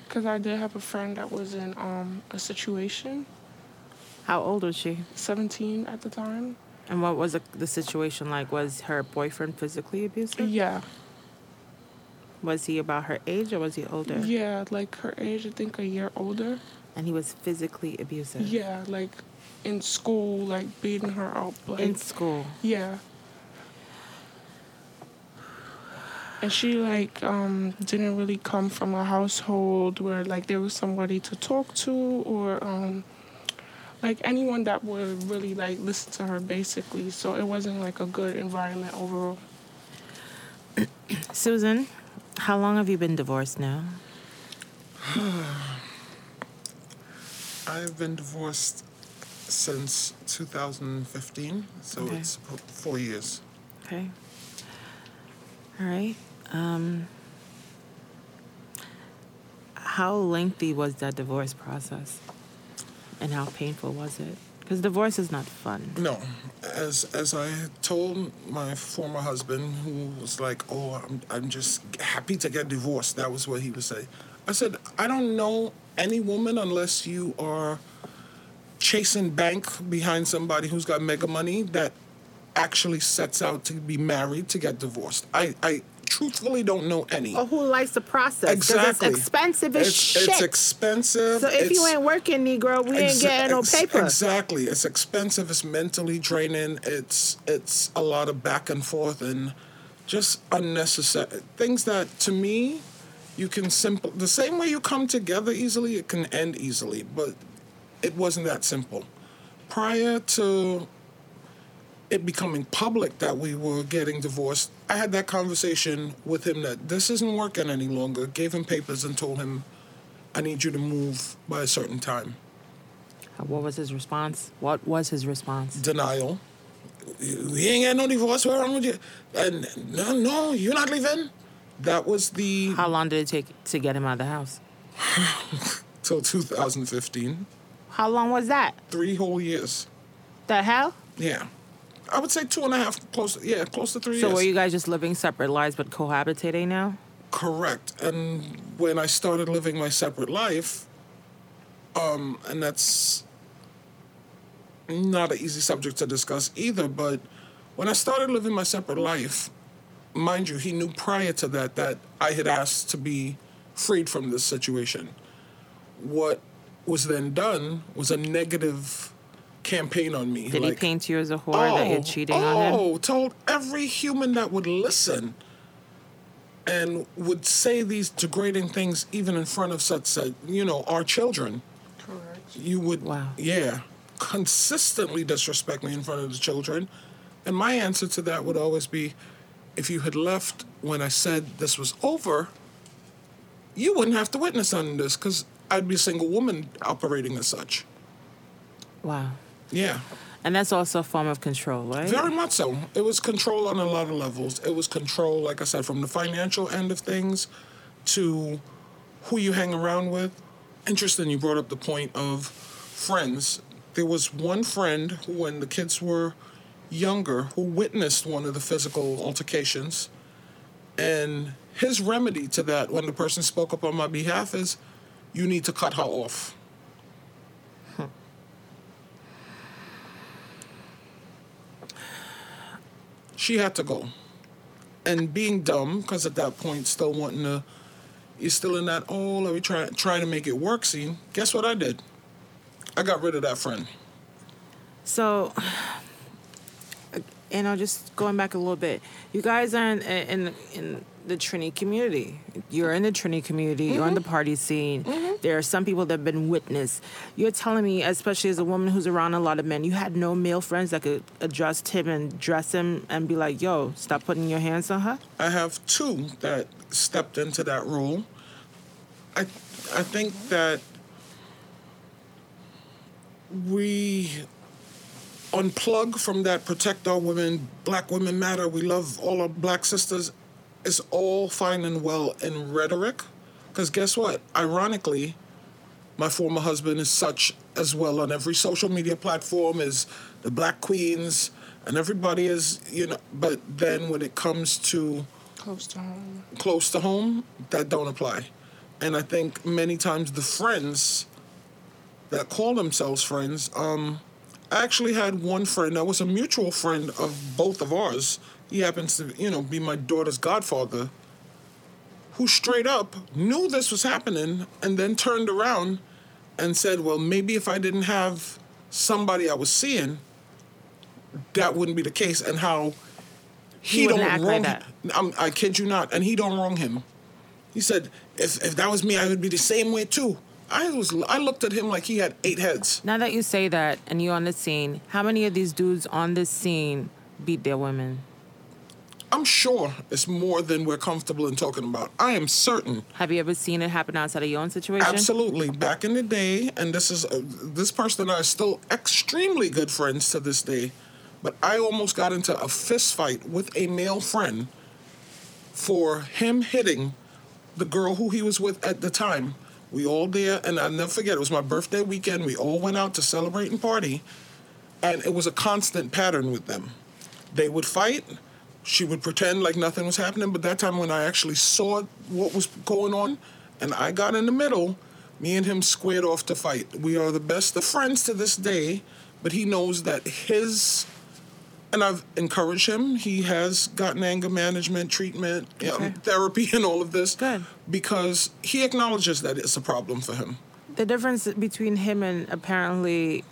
because I did have a friend that was in um a situation, How old was she? 17 at the time. And what was the, the situation like? Was her boyfriend physically abusive? Yeah, Was he about her age or was he older? yeah, like her age, I think a year older. And he was physically abusive. Yeah, like in school, like beating her up. Like In school. yeah, and she like um didn't really come from a household where like there was somebody to talk to or um like anyone that would really like listen to her basically so it wasn't like a good environment overall (coughs) Susan, how long have you been divorced now? (sighs) I've been divorced since 2015, so Okay. it's four years. Okay. All right. Um, how lengthy was that divorce process? And how painful was it? Because divorce is not fun. No, as as I told my former husband, who was like, "Oh, I'm I'm just happy to get divorced." That was what he would say. I said, "I don't know any woman unless you are chasing bank behind somebody who's got mega money that actually sets out to be married to get divorced. I I truthfully don't know any. Or who likes the process. exactly. it's expensive as it's, shit. It's expensive. so if you ain't working, Negro, we ain't Exa- getting no ex- paper. Exactly. It's expensive. It's mentally draining. It's it's a lot of back and forth and just unnecessary things that to me you can simple the same way you come together easily it can end easily but it wasn't that simple prior to it becoming public that we were getting divorced i had that conversation with him that this isn't working any longer gave him papers and told him i need you to move by a certain time uh, What was his response? What was his response? denial. We ain't got no divorce. What's wrong with you? And no, no, you're not leaving. That was the How long did it take to get him out of the house? (laughs) till 2015. How long was that? Three whole years. The hell? Yeah, I would say two and a half, close. Yeah, close to three So years. So were you guys just living separate lives but cohabitating now? Correct. And when I started living my separate life, um, and that's not an easy subject to discuss either, but when I started living my separate life, mind you, he knew prior to that that I had asked to be freed from this situation. What was then done was a negative campaign on me. Did he paint you as a whore that you're cheating on him? Oh, told every human that would listen and would say these degrading things even in front of such, uh, you know, our children. correct You would, Wow. yeah, consistently disrespect me in front of the children. And my answer to that would always be if you had left when I said this was over, you wouldn't have to witness none of this because I'd be a single woman operating as such. Wow. Yeah. And that's also a form of control, right? Very much so. It was control on a lot of levels. It was control, like I said, from the financial end of things to who you hang around with. Interesting, you brought up the point of friends. There was one friend who, when the kids were younger, who witnessed one of the physical altercations. And his remedy to that, when the person spoke up on my behalf, is you need to cut her off. She had to go. And being dumb, because at that point, still wanting to, you're still in that, oh, let me try, try to make it work scene. Guess what I did? I got rid of that friend. So, you know, just going back a little bit, you guys are in in, in the Trini community. You're in the Trini community. You're on the mm-hmm. party scene. Mm-hmm. There are some people that have been witness. You're telling me, especially as a woman who's around a lot of men, you had no male friends that could address him and dress him and be like, "Yo, stop putting your hands on her." I have two that stepped into that role. I, I think that we unplug from that protect our women, black women matter, we love all our black sisters. It's all fine and well in rhetoric. Because guess what? Ironically, my former husband is such as well on every social media platform as the black queens and everybody is, you know, but then when it comes to close to home close to home, that don't apply. And I think many times the friends that call themselves friends, um, I actually had one friend that was a mutual friend of both of ours. He happens to, you know, be my daughter's godfather, who straight up knew this was happening and then turned around and said, Well, maybe if I didn't have somebody I was seeing, that wouldn't be the case, and how he, wouldn't don't act wrong. like that. I'm, I kid you not, and he don't wrong him. He said, "If if that was me, I would be the same way too." I was I looked at him like he had eight heads. Now that you say that and you're on the scene, how many of these dudes on this scene beat their women? I'm sure it's more than we're comfortable in talking about. I am certain. Have you ever seen it happen outside of your own situation? Absolutely. Back in the day, and this is uh, this person and I are still extremely good friends to this day, but I almost got into a fist fight with a male friend for him hitting the girl who he was with at the time. We all there, and I'll never forget. It was my birthday weekend. We all went out to celebrate and party, and it was a constant pattern with them. They would fight. She would pretend like nothing was happening, but that time when I actually saw what was going on, and I got in the middle, me and him squared off to fight. We are the best of friends to this day, but he knows that his and I've encouraged him. He has gotten anger management treatment, um, you know, therapy, (laughs) and all of this. Good. Because he acknowledges that it's a problem for him. The difference between him and apparently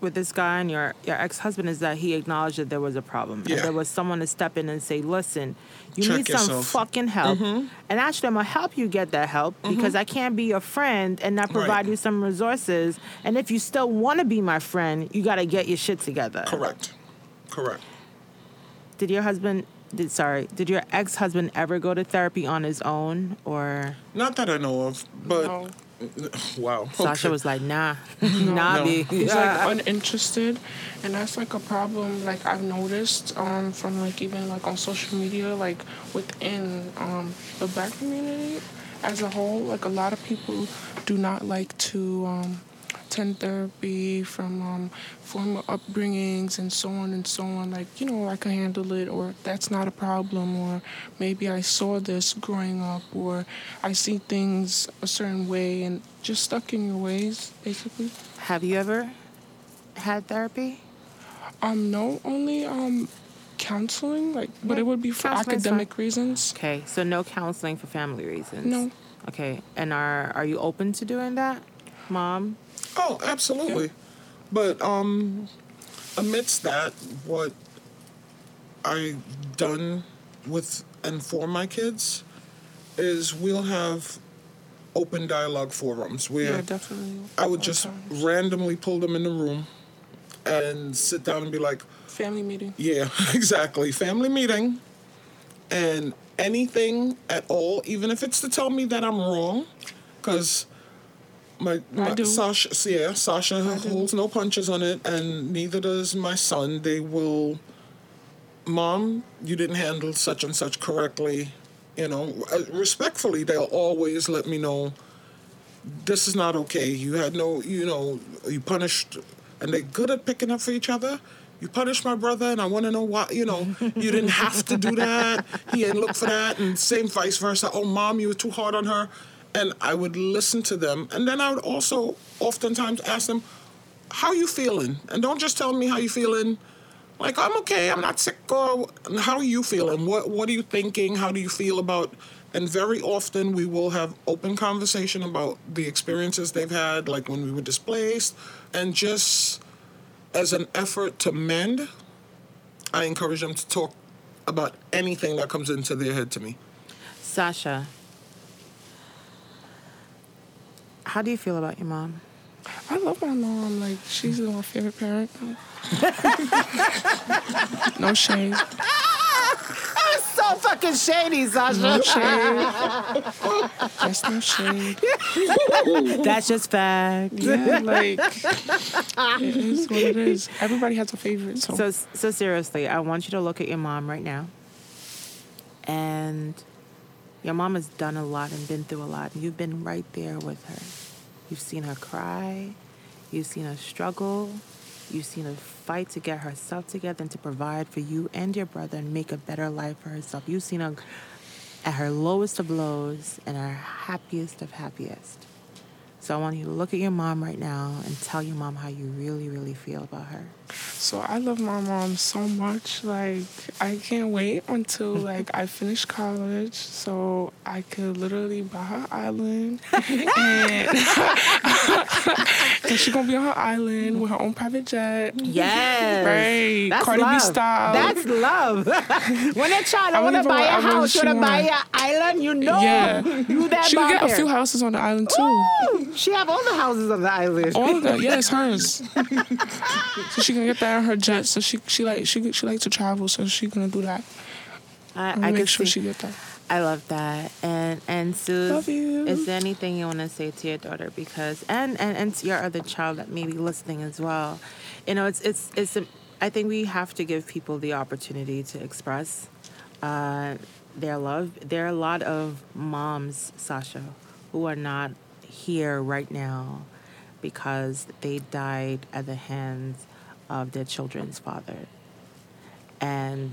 with this guy and your, your ex husband is that he acknowledged that there was a problem. Yeah. And there was someone to step in and say, listen, you Check need some yourself." Mm-hmm. fucking help. And actually, I'm going to help you get that help because I can't be your friend and not Right. provide you some resources. And if you still want to be my friend, you got to get your shit together. Correct. Correct. Did your husband, did sorry, did your ex husband ever go to therapy on his own or Not that I know of, but No. (sighs) wow. Sasha okay. was like, nah, (laughs) nah, No. B. He's like (laughs) uninterested, and that's like a problem. Like I've noticed um, from like even like on social media, like within um, the black community as a whole, like a lot of people do not like to um, attend therapy from um, former upbringings and so on and so on. Like you know, I can handle it, or that's not a problem, or maybe I saw this growing up, or I see things a certain way, and just stuck in your ways, basically. Have you ever had therapy? Um, no, only um, counseling. Like, but Yeah, it would be for counseling's academic reasons. Okay, so no counseling for family reasons. No. Okay, and are are you open to doing that, mom? Oh, absolutely. But um amidst that, what I done with and for my kids is we'll have open dialogue forums where Yeah, definitely. I would just times. randomly pull them in the room and sit down and be like, family meeting. yeah, (laughs) exactly. Family meeting. And anything at all, even if it's to tell me that I'm wrong, because my, my. Sasha, yeah, Sasha holds no punches on it, and neither does my son. They will, Mom, you didn't handle such and such correctly. You know, uh, respectfully, they'll always let me know this is not okay. You had no, you know, you punished, and they're good at picking up for each other. You punished my brother, and I want to know why. You know, you didn't have to do that. He didn't look for that, and same vice versa. Oh, mom, you were too hard on her, and I would listen to them, and then I would also oftentimes ask them, "How you feeling?" And don't just tell me how you feeling. Like I'm okay, I'm not sick. Or how are you feeling? What What are you thinking? How do you feel about? And very often we will have open conversation about the experiences they've had, like when we were displaced, and just as an effort to mend, I encourage them to talk about anything that comes into their head to me. Sasha, how do you feel about your mom? I love my mom. Like, she's my favorite parent. no shade. So fucking shady, Sasha. No shade. That's no shade. (laughs) That's just fact. Yeah, like, it is what it is. Everybody has a favorite. So, So, so seriously, I want you to look at your mom right now. And your mom has done a lot and been through a lot. And you've been right there with her. You've seen her cry. You've seen her struggle. You've seen her fight to get herself together and to provide for you and your brother and make a better life for herself. You've seen her at her lowest of lows and her happiest of happiest. So I want you to look at your mom right now and tell your mom how you really, really feel about her. So I love my mom so much. Like, I can't wait until (laughs) like I finish college, so I could literally buy her island (laughs) and (laughs) and she gonna be on her island with her own private jet. Yes. Right. That's Cardi B love. style. That's love. when a child I want to believe buy a house, you should. buy an island, you know Yeah. you that She can get a few houses on the island too. Ooh, She have all the houses on the island. All of that, yeah, it's hers. so she can get that on her jet. So she she like she she like to travel. So she gonna do that. I, I make sure see. she get that. I love that. And and Sue, is there anything you want to say to your daughter? Because and and and to your other child that may be listening as well. You know, it's it's it's. A, I think we have to give people the opportunity to express uh, their love. There are a lot of moms, Sasha, who are not here right now because they died at the hands of their children's father. And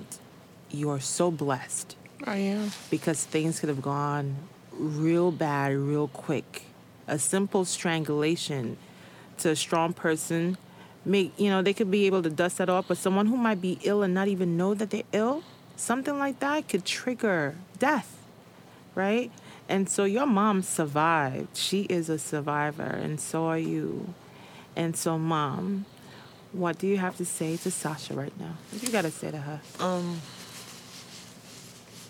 you're so blessed I am. because things could have gone real bad real quick. A simple strangulation to a strong person, make you know they could be able to dust that off. But someone who might be ill and not even know that they're ill, something like that could trigger death, right? And so your mom survived. She is a survivor, and so are you. And so, mom, what do you have to say to Sasha right now? What you gotta say to her? Um,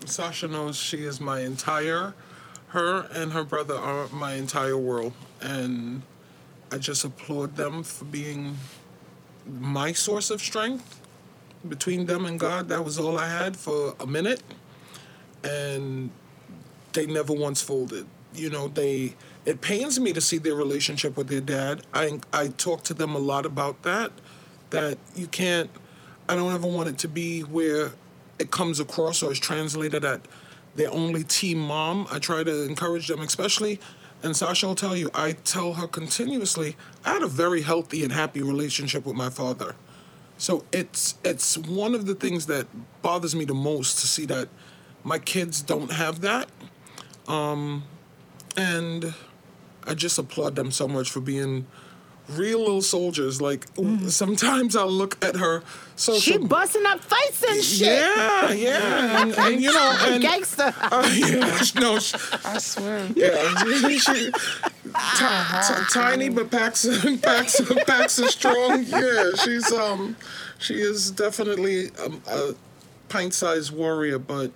Sasha knows she is my entire, her and her brother are my entire world. And I just applaud them for being my source of strength. Between them and God, that was all I had for a minute. And they never once folded. You know, they it pains me to see their relationship with their dad. I I talk to them a lot about that. That you can't I don't ever want it to be where it comes across or is translated that they're only team mom. I try to encourage them, especially and Sasha will tell you, I tell her continuously, I had a very healthy and happy relationship with my father. So it's it's one of the things that bothers me the most to see that my kids don't have that. Um, and I just applaud them so much for being real little soldiers. Like sometimes I'll look at her social. She busting up fights and shit. yeah, yeah, and, and you know, and Gangster. uh, (laughs) yeah, no, she- I swear. yeah, (laughs) she, ti- ti- tiny but packs (laughs) packs packs are strong. Yeah, she's um, she is definitely um, a pint-sized warrior. But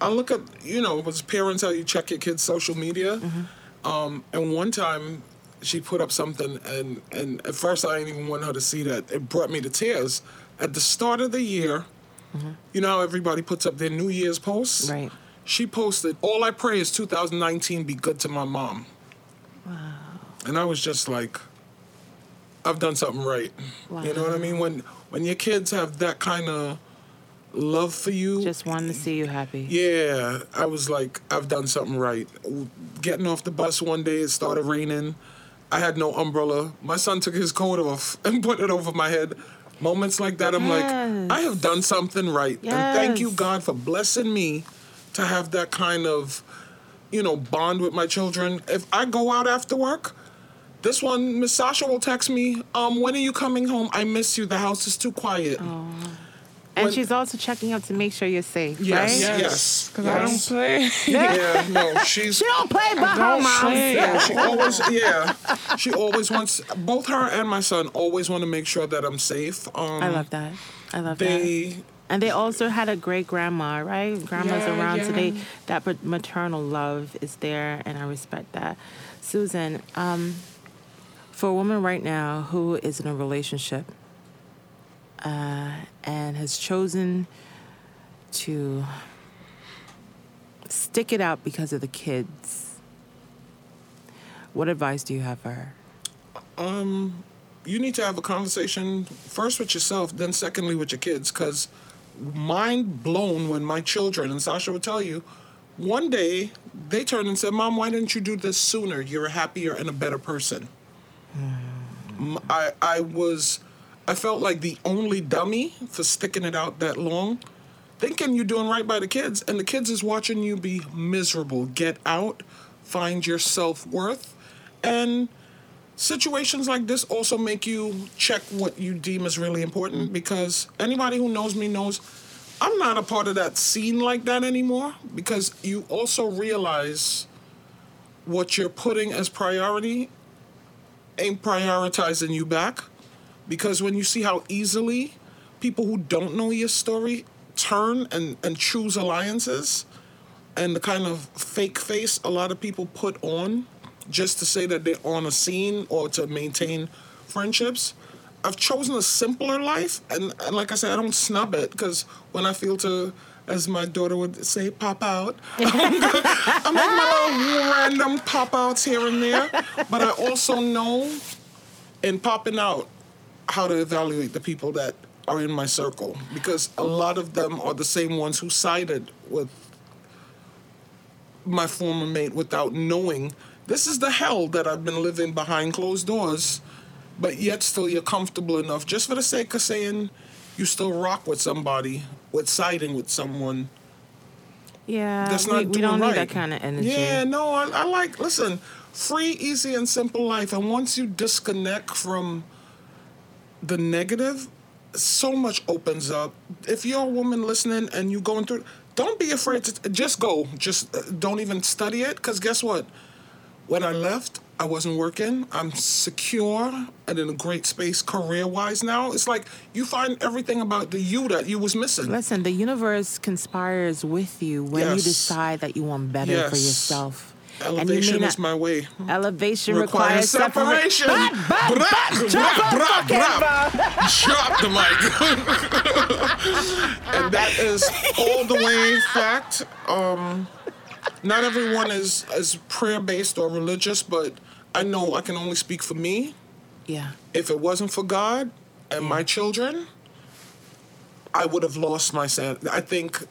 I look at you know, as parents, how you check your kids' social media. Um, and one time she put up something, and and at first I didn't even want her to see that. It brought me to tears. At the start of the year, mm-hmm. you know how everybody puts up their New Year's posts. Right. She posted, "All I pray is 2019 be good to my mom." Wow. And I was just like, "I've done something right." Wow. You know what I mean? When when your kids have that kind of love for you, Just wanted to see you happy. yeah, I was like, I've done something right. Getting off the bus one day, it started raining. I had no umbrella. My son took his coat off (laughs) and put it over my head. Moments like that, I'm Yes. like, I have done something right. And thank you, God, for blessing me to have that kind of, you know, bond with my children. If I go out after work, this one, Miss Sasha will text me, um, when are you coming home? I miss you. The house is too quiet. And When- she's also checking up to make sure you're safe, Yes. right? Yes. Because I don't play. Yeah, no, she's (laughs) She don't play by her don't mom. play. Yeah, she always yeah. She always wants both her and my son always want to make sure that I'm safe. Um I love that. I love that. And they also had a great grandma, right? Grandma's Yeah, around yeah. today. That maternal love is there, and I respect that. Susan, um, for a woman right now who is in a relationship uh, and has chosen to stick it out because of the kids, what advice do you have for her? um you need to have a conversation first with yourself, then secondly with your kids cuz mind blown when my children and Sasha will tell you one day they turned and said, "Mom, why didn't you do this sooner? You're a happier and a better person." I I was I felt like the only dummy for sticking it out that long, thinking you're doing right by the kids, and the kids is watching you be miserable. Get out, find your self worth, and situations like this also make you check what you deem is really important because anybody who knows me knows I'm not a part of that scene like that anymore because you also realize what you're putting as priority ain't prioritizing you back. Because when you see how easily people who don't know your story turn and, and choose alliances and the kind of fake face a lot of people put on just to say that they're on a scene or to maintain friendships. I've chosen a simpler life, and, and like I said, I don't snub it because when I feel to, as my daughter would say, pop out, (laughs) I make my little random pop outs here and there. But I also know in popping out how to evaluate the people that are in my circle because a lot of them are the same ones who sided with my former mate without knowing this is the hell that I've been living behind closed doors, but yet still you're comfortable enough just for the sake of saying you still rock with somebody, with siding with someone. Yeah, That's we, not we doing don't need that kind of energy. Yeah, no, I, I like listen, free, easy, and simple life. And once you disconnect from the negative, so much opens up. If you're a woman listening and you're going through, don't be afraid to just go. Just uh, don't even study it, because guess what? When I left, I wasn't working. I'm secure and in a great space career wise now. It's like you find everything about the you that you was missing. Listen, the universe conspires with you when you decide that you want better for yourself. And you may Elevation is my way. Elevation Requires requires separation. Drop the mic. (laughs) and that is all the way fact. Um, not everyone is is prayer based or religious, but I know I can only speak for me. Yeah. If it wasn't for God and my children, I would have lost my sanity. I think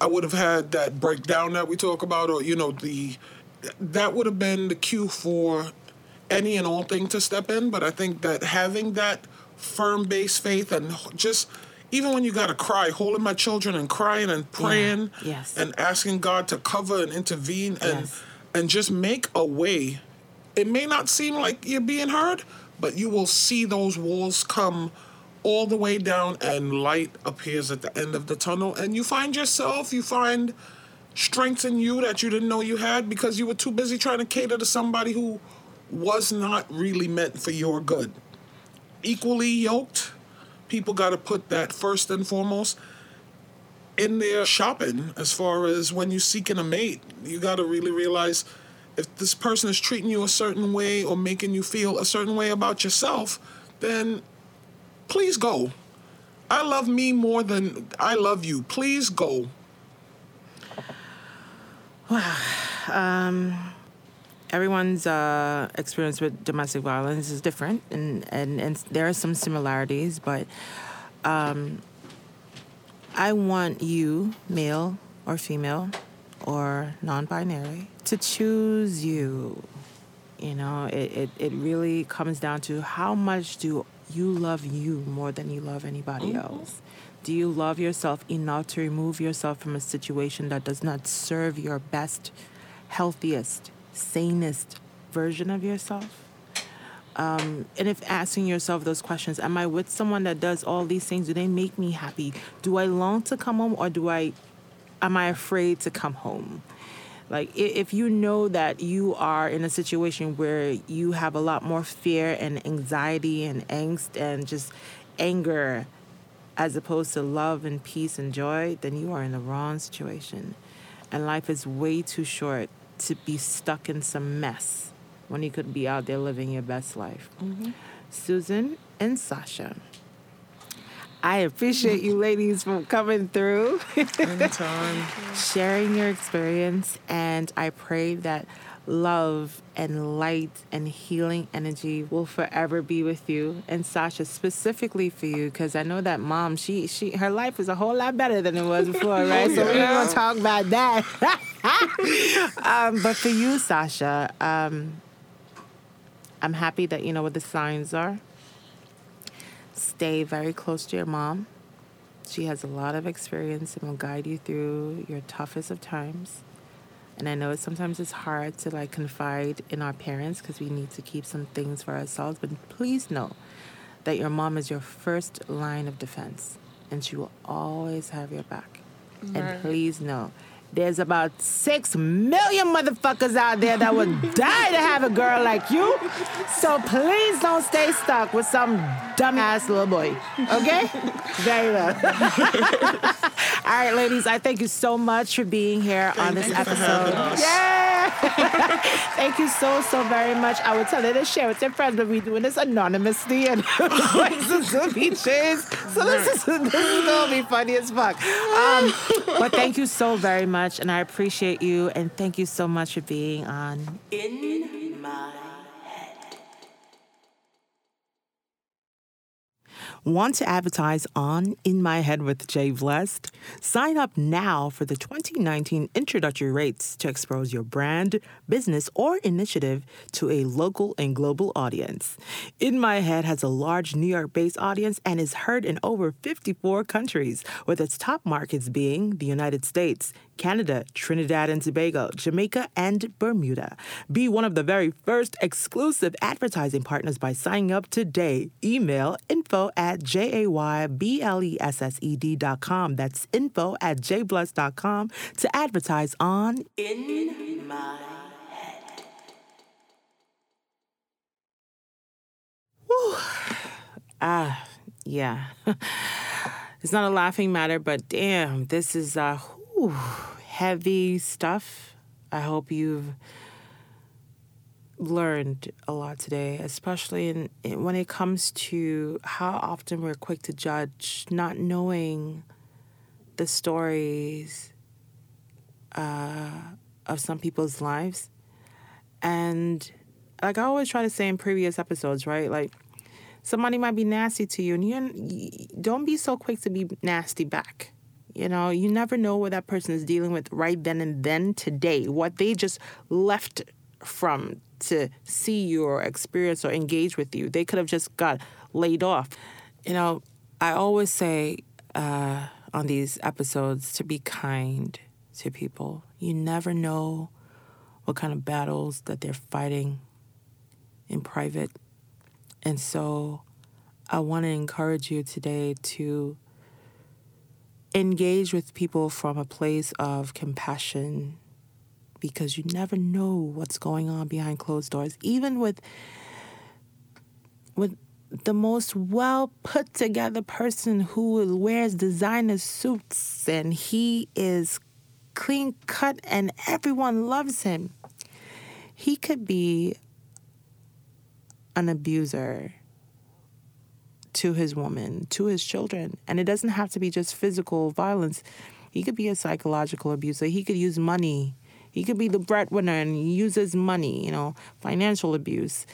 I would have had that breakdown that we talk about, or you know, the that would have been the cue for any and all thing to step in. But I think that having that firm base faith and just even when you gotta cry, holding my children and crying and praying Yes. and asking God to cover and intervene and Yes. and just make a way. It may not seem like you're being heard, but you will see those walls come all the way down and light appears at the end of the tunnel and you find yourself, you find strength in you that you didn't know you had because you were too busy trying to cater to somebody who was not really meant for your good. Equally yoked, people got to put that first and foremost in their shopping as far as when you're seeking a mate. You got to really realize if this person is treating you a certain way or making you feel a certain way about yourself, then please go. I love me more than I love you. Please go. (sighs) everyone's uh, experience with domestic violence is different, and, and, and there are some similarities, but um, I want you, male or female or non binary, to choose you. You know, it, it, it really comes down to how much do you love you more than you love anybody else? Do you love yourself enough to remove yourself from a situation that does not serve your best, healthiest, sanest version of yourself? Um, and if asking yourself those questions, am I with someone that does all these things? Do they make me happy? Do I long to come home or do I am I afraid to come home? Like if you know that you are in a situation where you have a lot more fear and anxiety and angst and just anger as opposed to love and peace and joy, then you are in the wrong situation. And life is way too short to be stuck in some mess when you could be out there living your best life. Mm-hmm. Susan and Sasha. I appreciate you ladies for coming through, Anytime. (laughs) sharing your experience, and I pray that love and light and healing energy will forever be with you and Sasha specifically for you because I know that mom she she her life is a whole lot better than it was before (laughs) right so we're yeah. gonna talk about that (laughs) um, but for you Sasha um, I'm happy that you know what the signs are stay very close to your mom she has a lot of experience and will guide you through your toughest of times and I know sometimes it's hard to like confide in our parents because we need to keep some things for ourselves. But please know that your mom is your first line of defense and she will always have your back. Right. And please know There's about six million motherfuckers out there that would (laughs) die to have a girl like you. So please don't stay stuck with some dumbass little boy. Okay? Very well. (laughs) All right, ladies, I thank you so much for being here on this thank you for episode. us. Yeah. (laughs) thank you so, so very much. I would tell you to share with your friends, but we're doing this anonymously and (laughs) voices will be changed. So this is, this is going to be funny as fuck. Um, but thank you so very much, and I appreciate you, and thank you so much for being on In My Want to advertise on In My Head with Jay Blessed? Sign up now for the 2019 introductory rates to expose your brand, business, or initiative to a local and global audience. In My Head has a large New York based audience and is heard in over 54 countries, with its top markets being the United States, Canada, Trinidad and Tobago, Jamaica, and Bermuda. Be one of the very first exclusive advertising partners by signing up today. Email info at J-A-Y-B-L-E-S-S-E-D dot com. That's info at jayblessed.com to advertise on In My Head. Whew. Ah, yeah. (laughs) it's not a laughing matter, but damn, this is uh, heavy stuff. I hope you've learned a lot today, especially in, in when it comes to how often we're quick to judge, not knowing the stories uh, of some people's lives. And like I always try to say in previous episodes, right? Like somebody might be nasty to you, and you- don't be so quick to be nasty back. You know, you never know what that person is dealing with right then and then today, what they just left from to see you or experience or engage with you. They could have just got laid off. You know, I always say uh, on these episodes to be kind to people. You never know what kind of battles that they're fighting in private. And so I want to encourage you today to engage with people from a place of compassion because you never know what's going on behind closed doors. Even with with the most well put together person who wears designer suits and he is clean cut and everyone loves him he could be an abuser to his woman, to his children. And it doesn't have to be just physical violence. He could be a psychological abuser. He could use money. He could be the breadwinner and uses money, you know, financial abuse.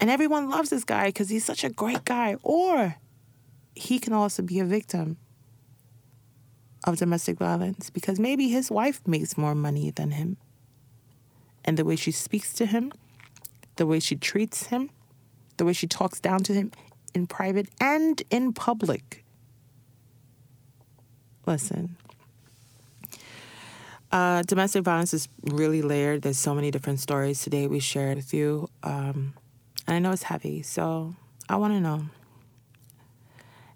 And everyone loves this guy because he's such a great guy. Or he can also be a victim of domestic violence because maybe his wife makes more money than him. And the way she speaks to him, the way she treats him, the way she talks down to him in private and in public. Listen, uh, domestic violence is really layered. There's so many different stories today we shared with you. Um, and I know it's heavy, so I want to know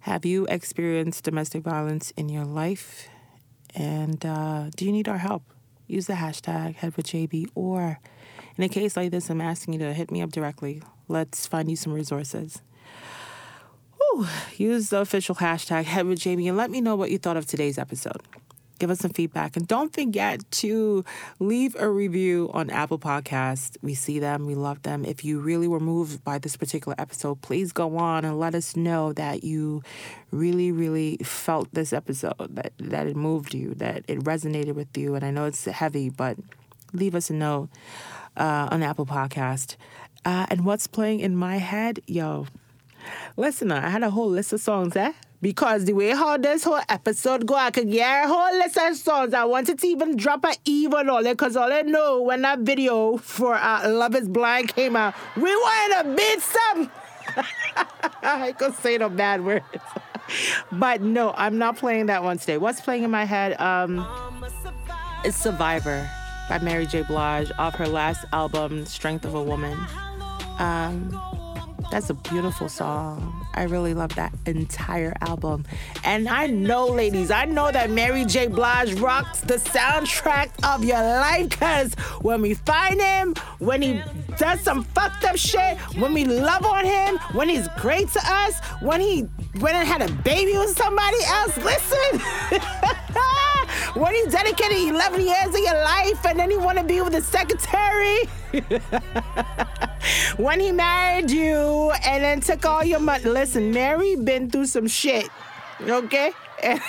Have you experienced domestic violence in your life? And uh, do you need our help? Use the hashtag head with JB or in a case like this, I'm asking you to hit me up directly. Let's find you some resources. Whew. Use the official hashtag head with JB and let me know what you thought of today's episode. Give us some feedback and don't forget to leave a review on Apple Podcasts. We see them, we love them. If you really were moved by this particular episode, please go on and let us know that you really, really felt this episode, that, that it moved you, that it resonated with you. And I know it's heavy, but leave us a note uh, on Apple Podcast. Uh, and what's playing in my head, yo, listen, I had a whole list of songs, eh? Because the way how this whole episode go, I could get a whole list of songs. I wanted to even drop a Eve on all it, because all I know when that video for uh, Love is Blind came out, we wanted to beat some. (laughs) I could say no bad words. (laughs) but no, I'm not playing that one today. What's playing in my head? Um, it's Survivor by Mary J. Blige off her last album, Strength of a Woman. Um, That's a beautiful song. I really love that entire album. And I know, ladies, I know that Mary J. Blige rocks the soundtrack of your life because when we find him, when he does some fucked up shit, when we love on him, when he's great to us, when he went and had a baby with somebody else, listen. (laughs) when he dedicated 11 years of your life and then he want to be with the secretary. (laughs) when he married you and then took all your money. Listen, Mary been through some shit, okay? and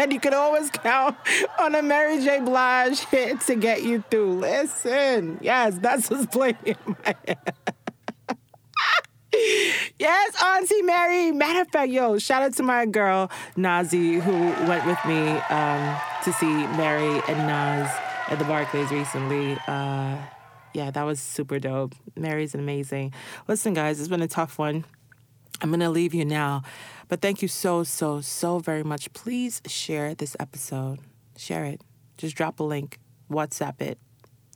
(laughs) you can always count on a Mary J. Blige hit to get you through. Listen, yes, that's what's playing in my head. (laughs) yes, Auntie Mary. Matter of fact, yo, shout out to my girl Nazi who went with me um, to see Mary and Nas at the Barclays recently. Uh, yeah, that was super dope. Mary's amazing. Listen, guys, it's been a tough one. I'm going to leave you now, but thank you so, so, so very much. Please share this episode. Share it. Just drop a link, WhatsApp it,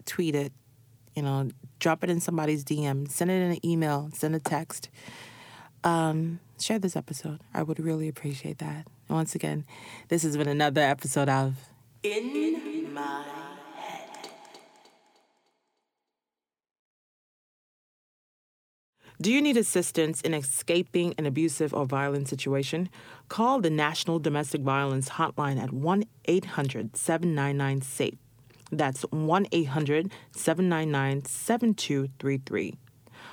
tweet it, you know, drop it in somebody's DM, send it in an email, send a text. Um, share this episode. I would really appreciate that. And once again, this has been another episode of In My Do you need assistance in escaping an abusive or violent situation? Call the National Domestic Violence Hotline at 1 800 799 SAFE. That's 1 800 799 7233.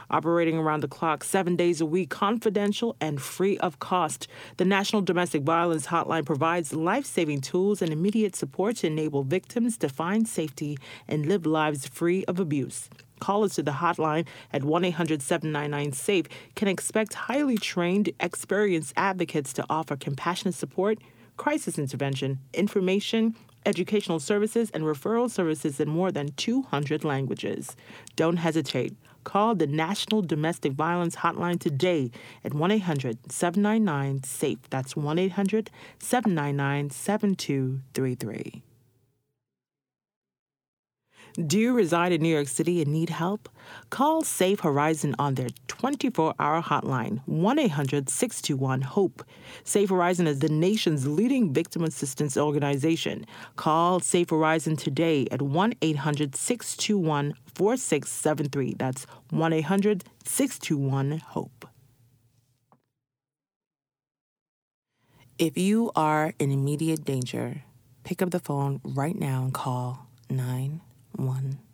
Operating around the clock, seven days a week, confidential and free of cost, the National Domestic Violence Hotline provides life saving tools and immediate support to enable victims to find safety and live lives free of abuse. Callers to the hotline at 1 800 799 SAFE can expect highly trained, experienced advocates to offer compassionate support, crisis intervention, information, educational services, and referral services in more than 200 languages. Don't hesitate. Call the National Domestic Violence Hotline today at 1 800 799 SAFE. That's 1 800 799 7233. Do you reside in New York City and need help? Call Safe Horizon on their 24 hour hotline, 1 800 621 HOPE. Safe Horizon is the nation's leading victim assistance organization. Call Safe Horizon today at 1 800 621 4673. That's 1 800 621 HOPE. If you are in immediate danger, pick up the phone right now and call 911.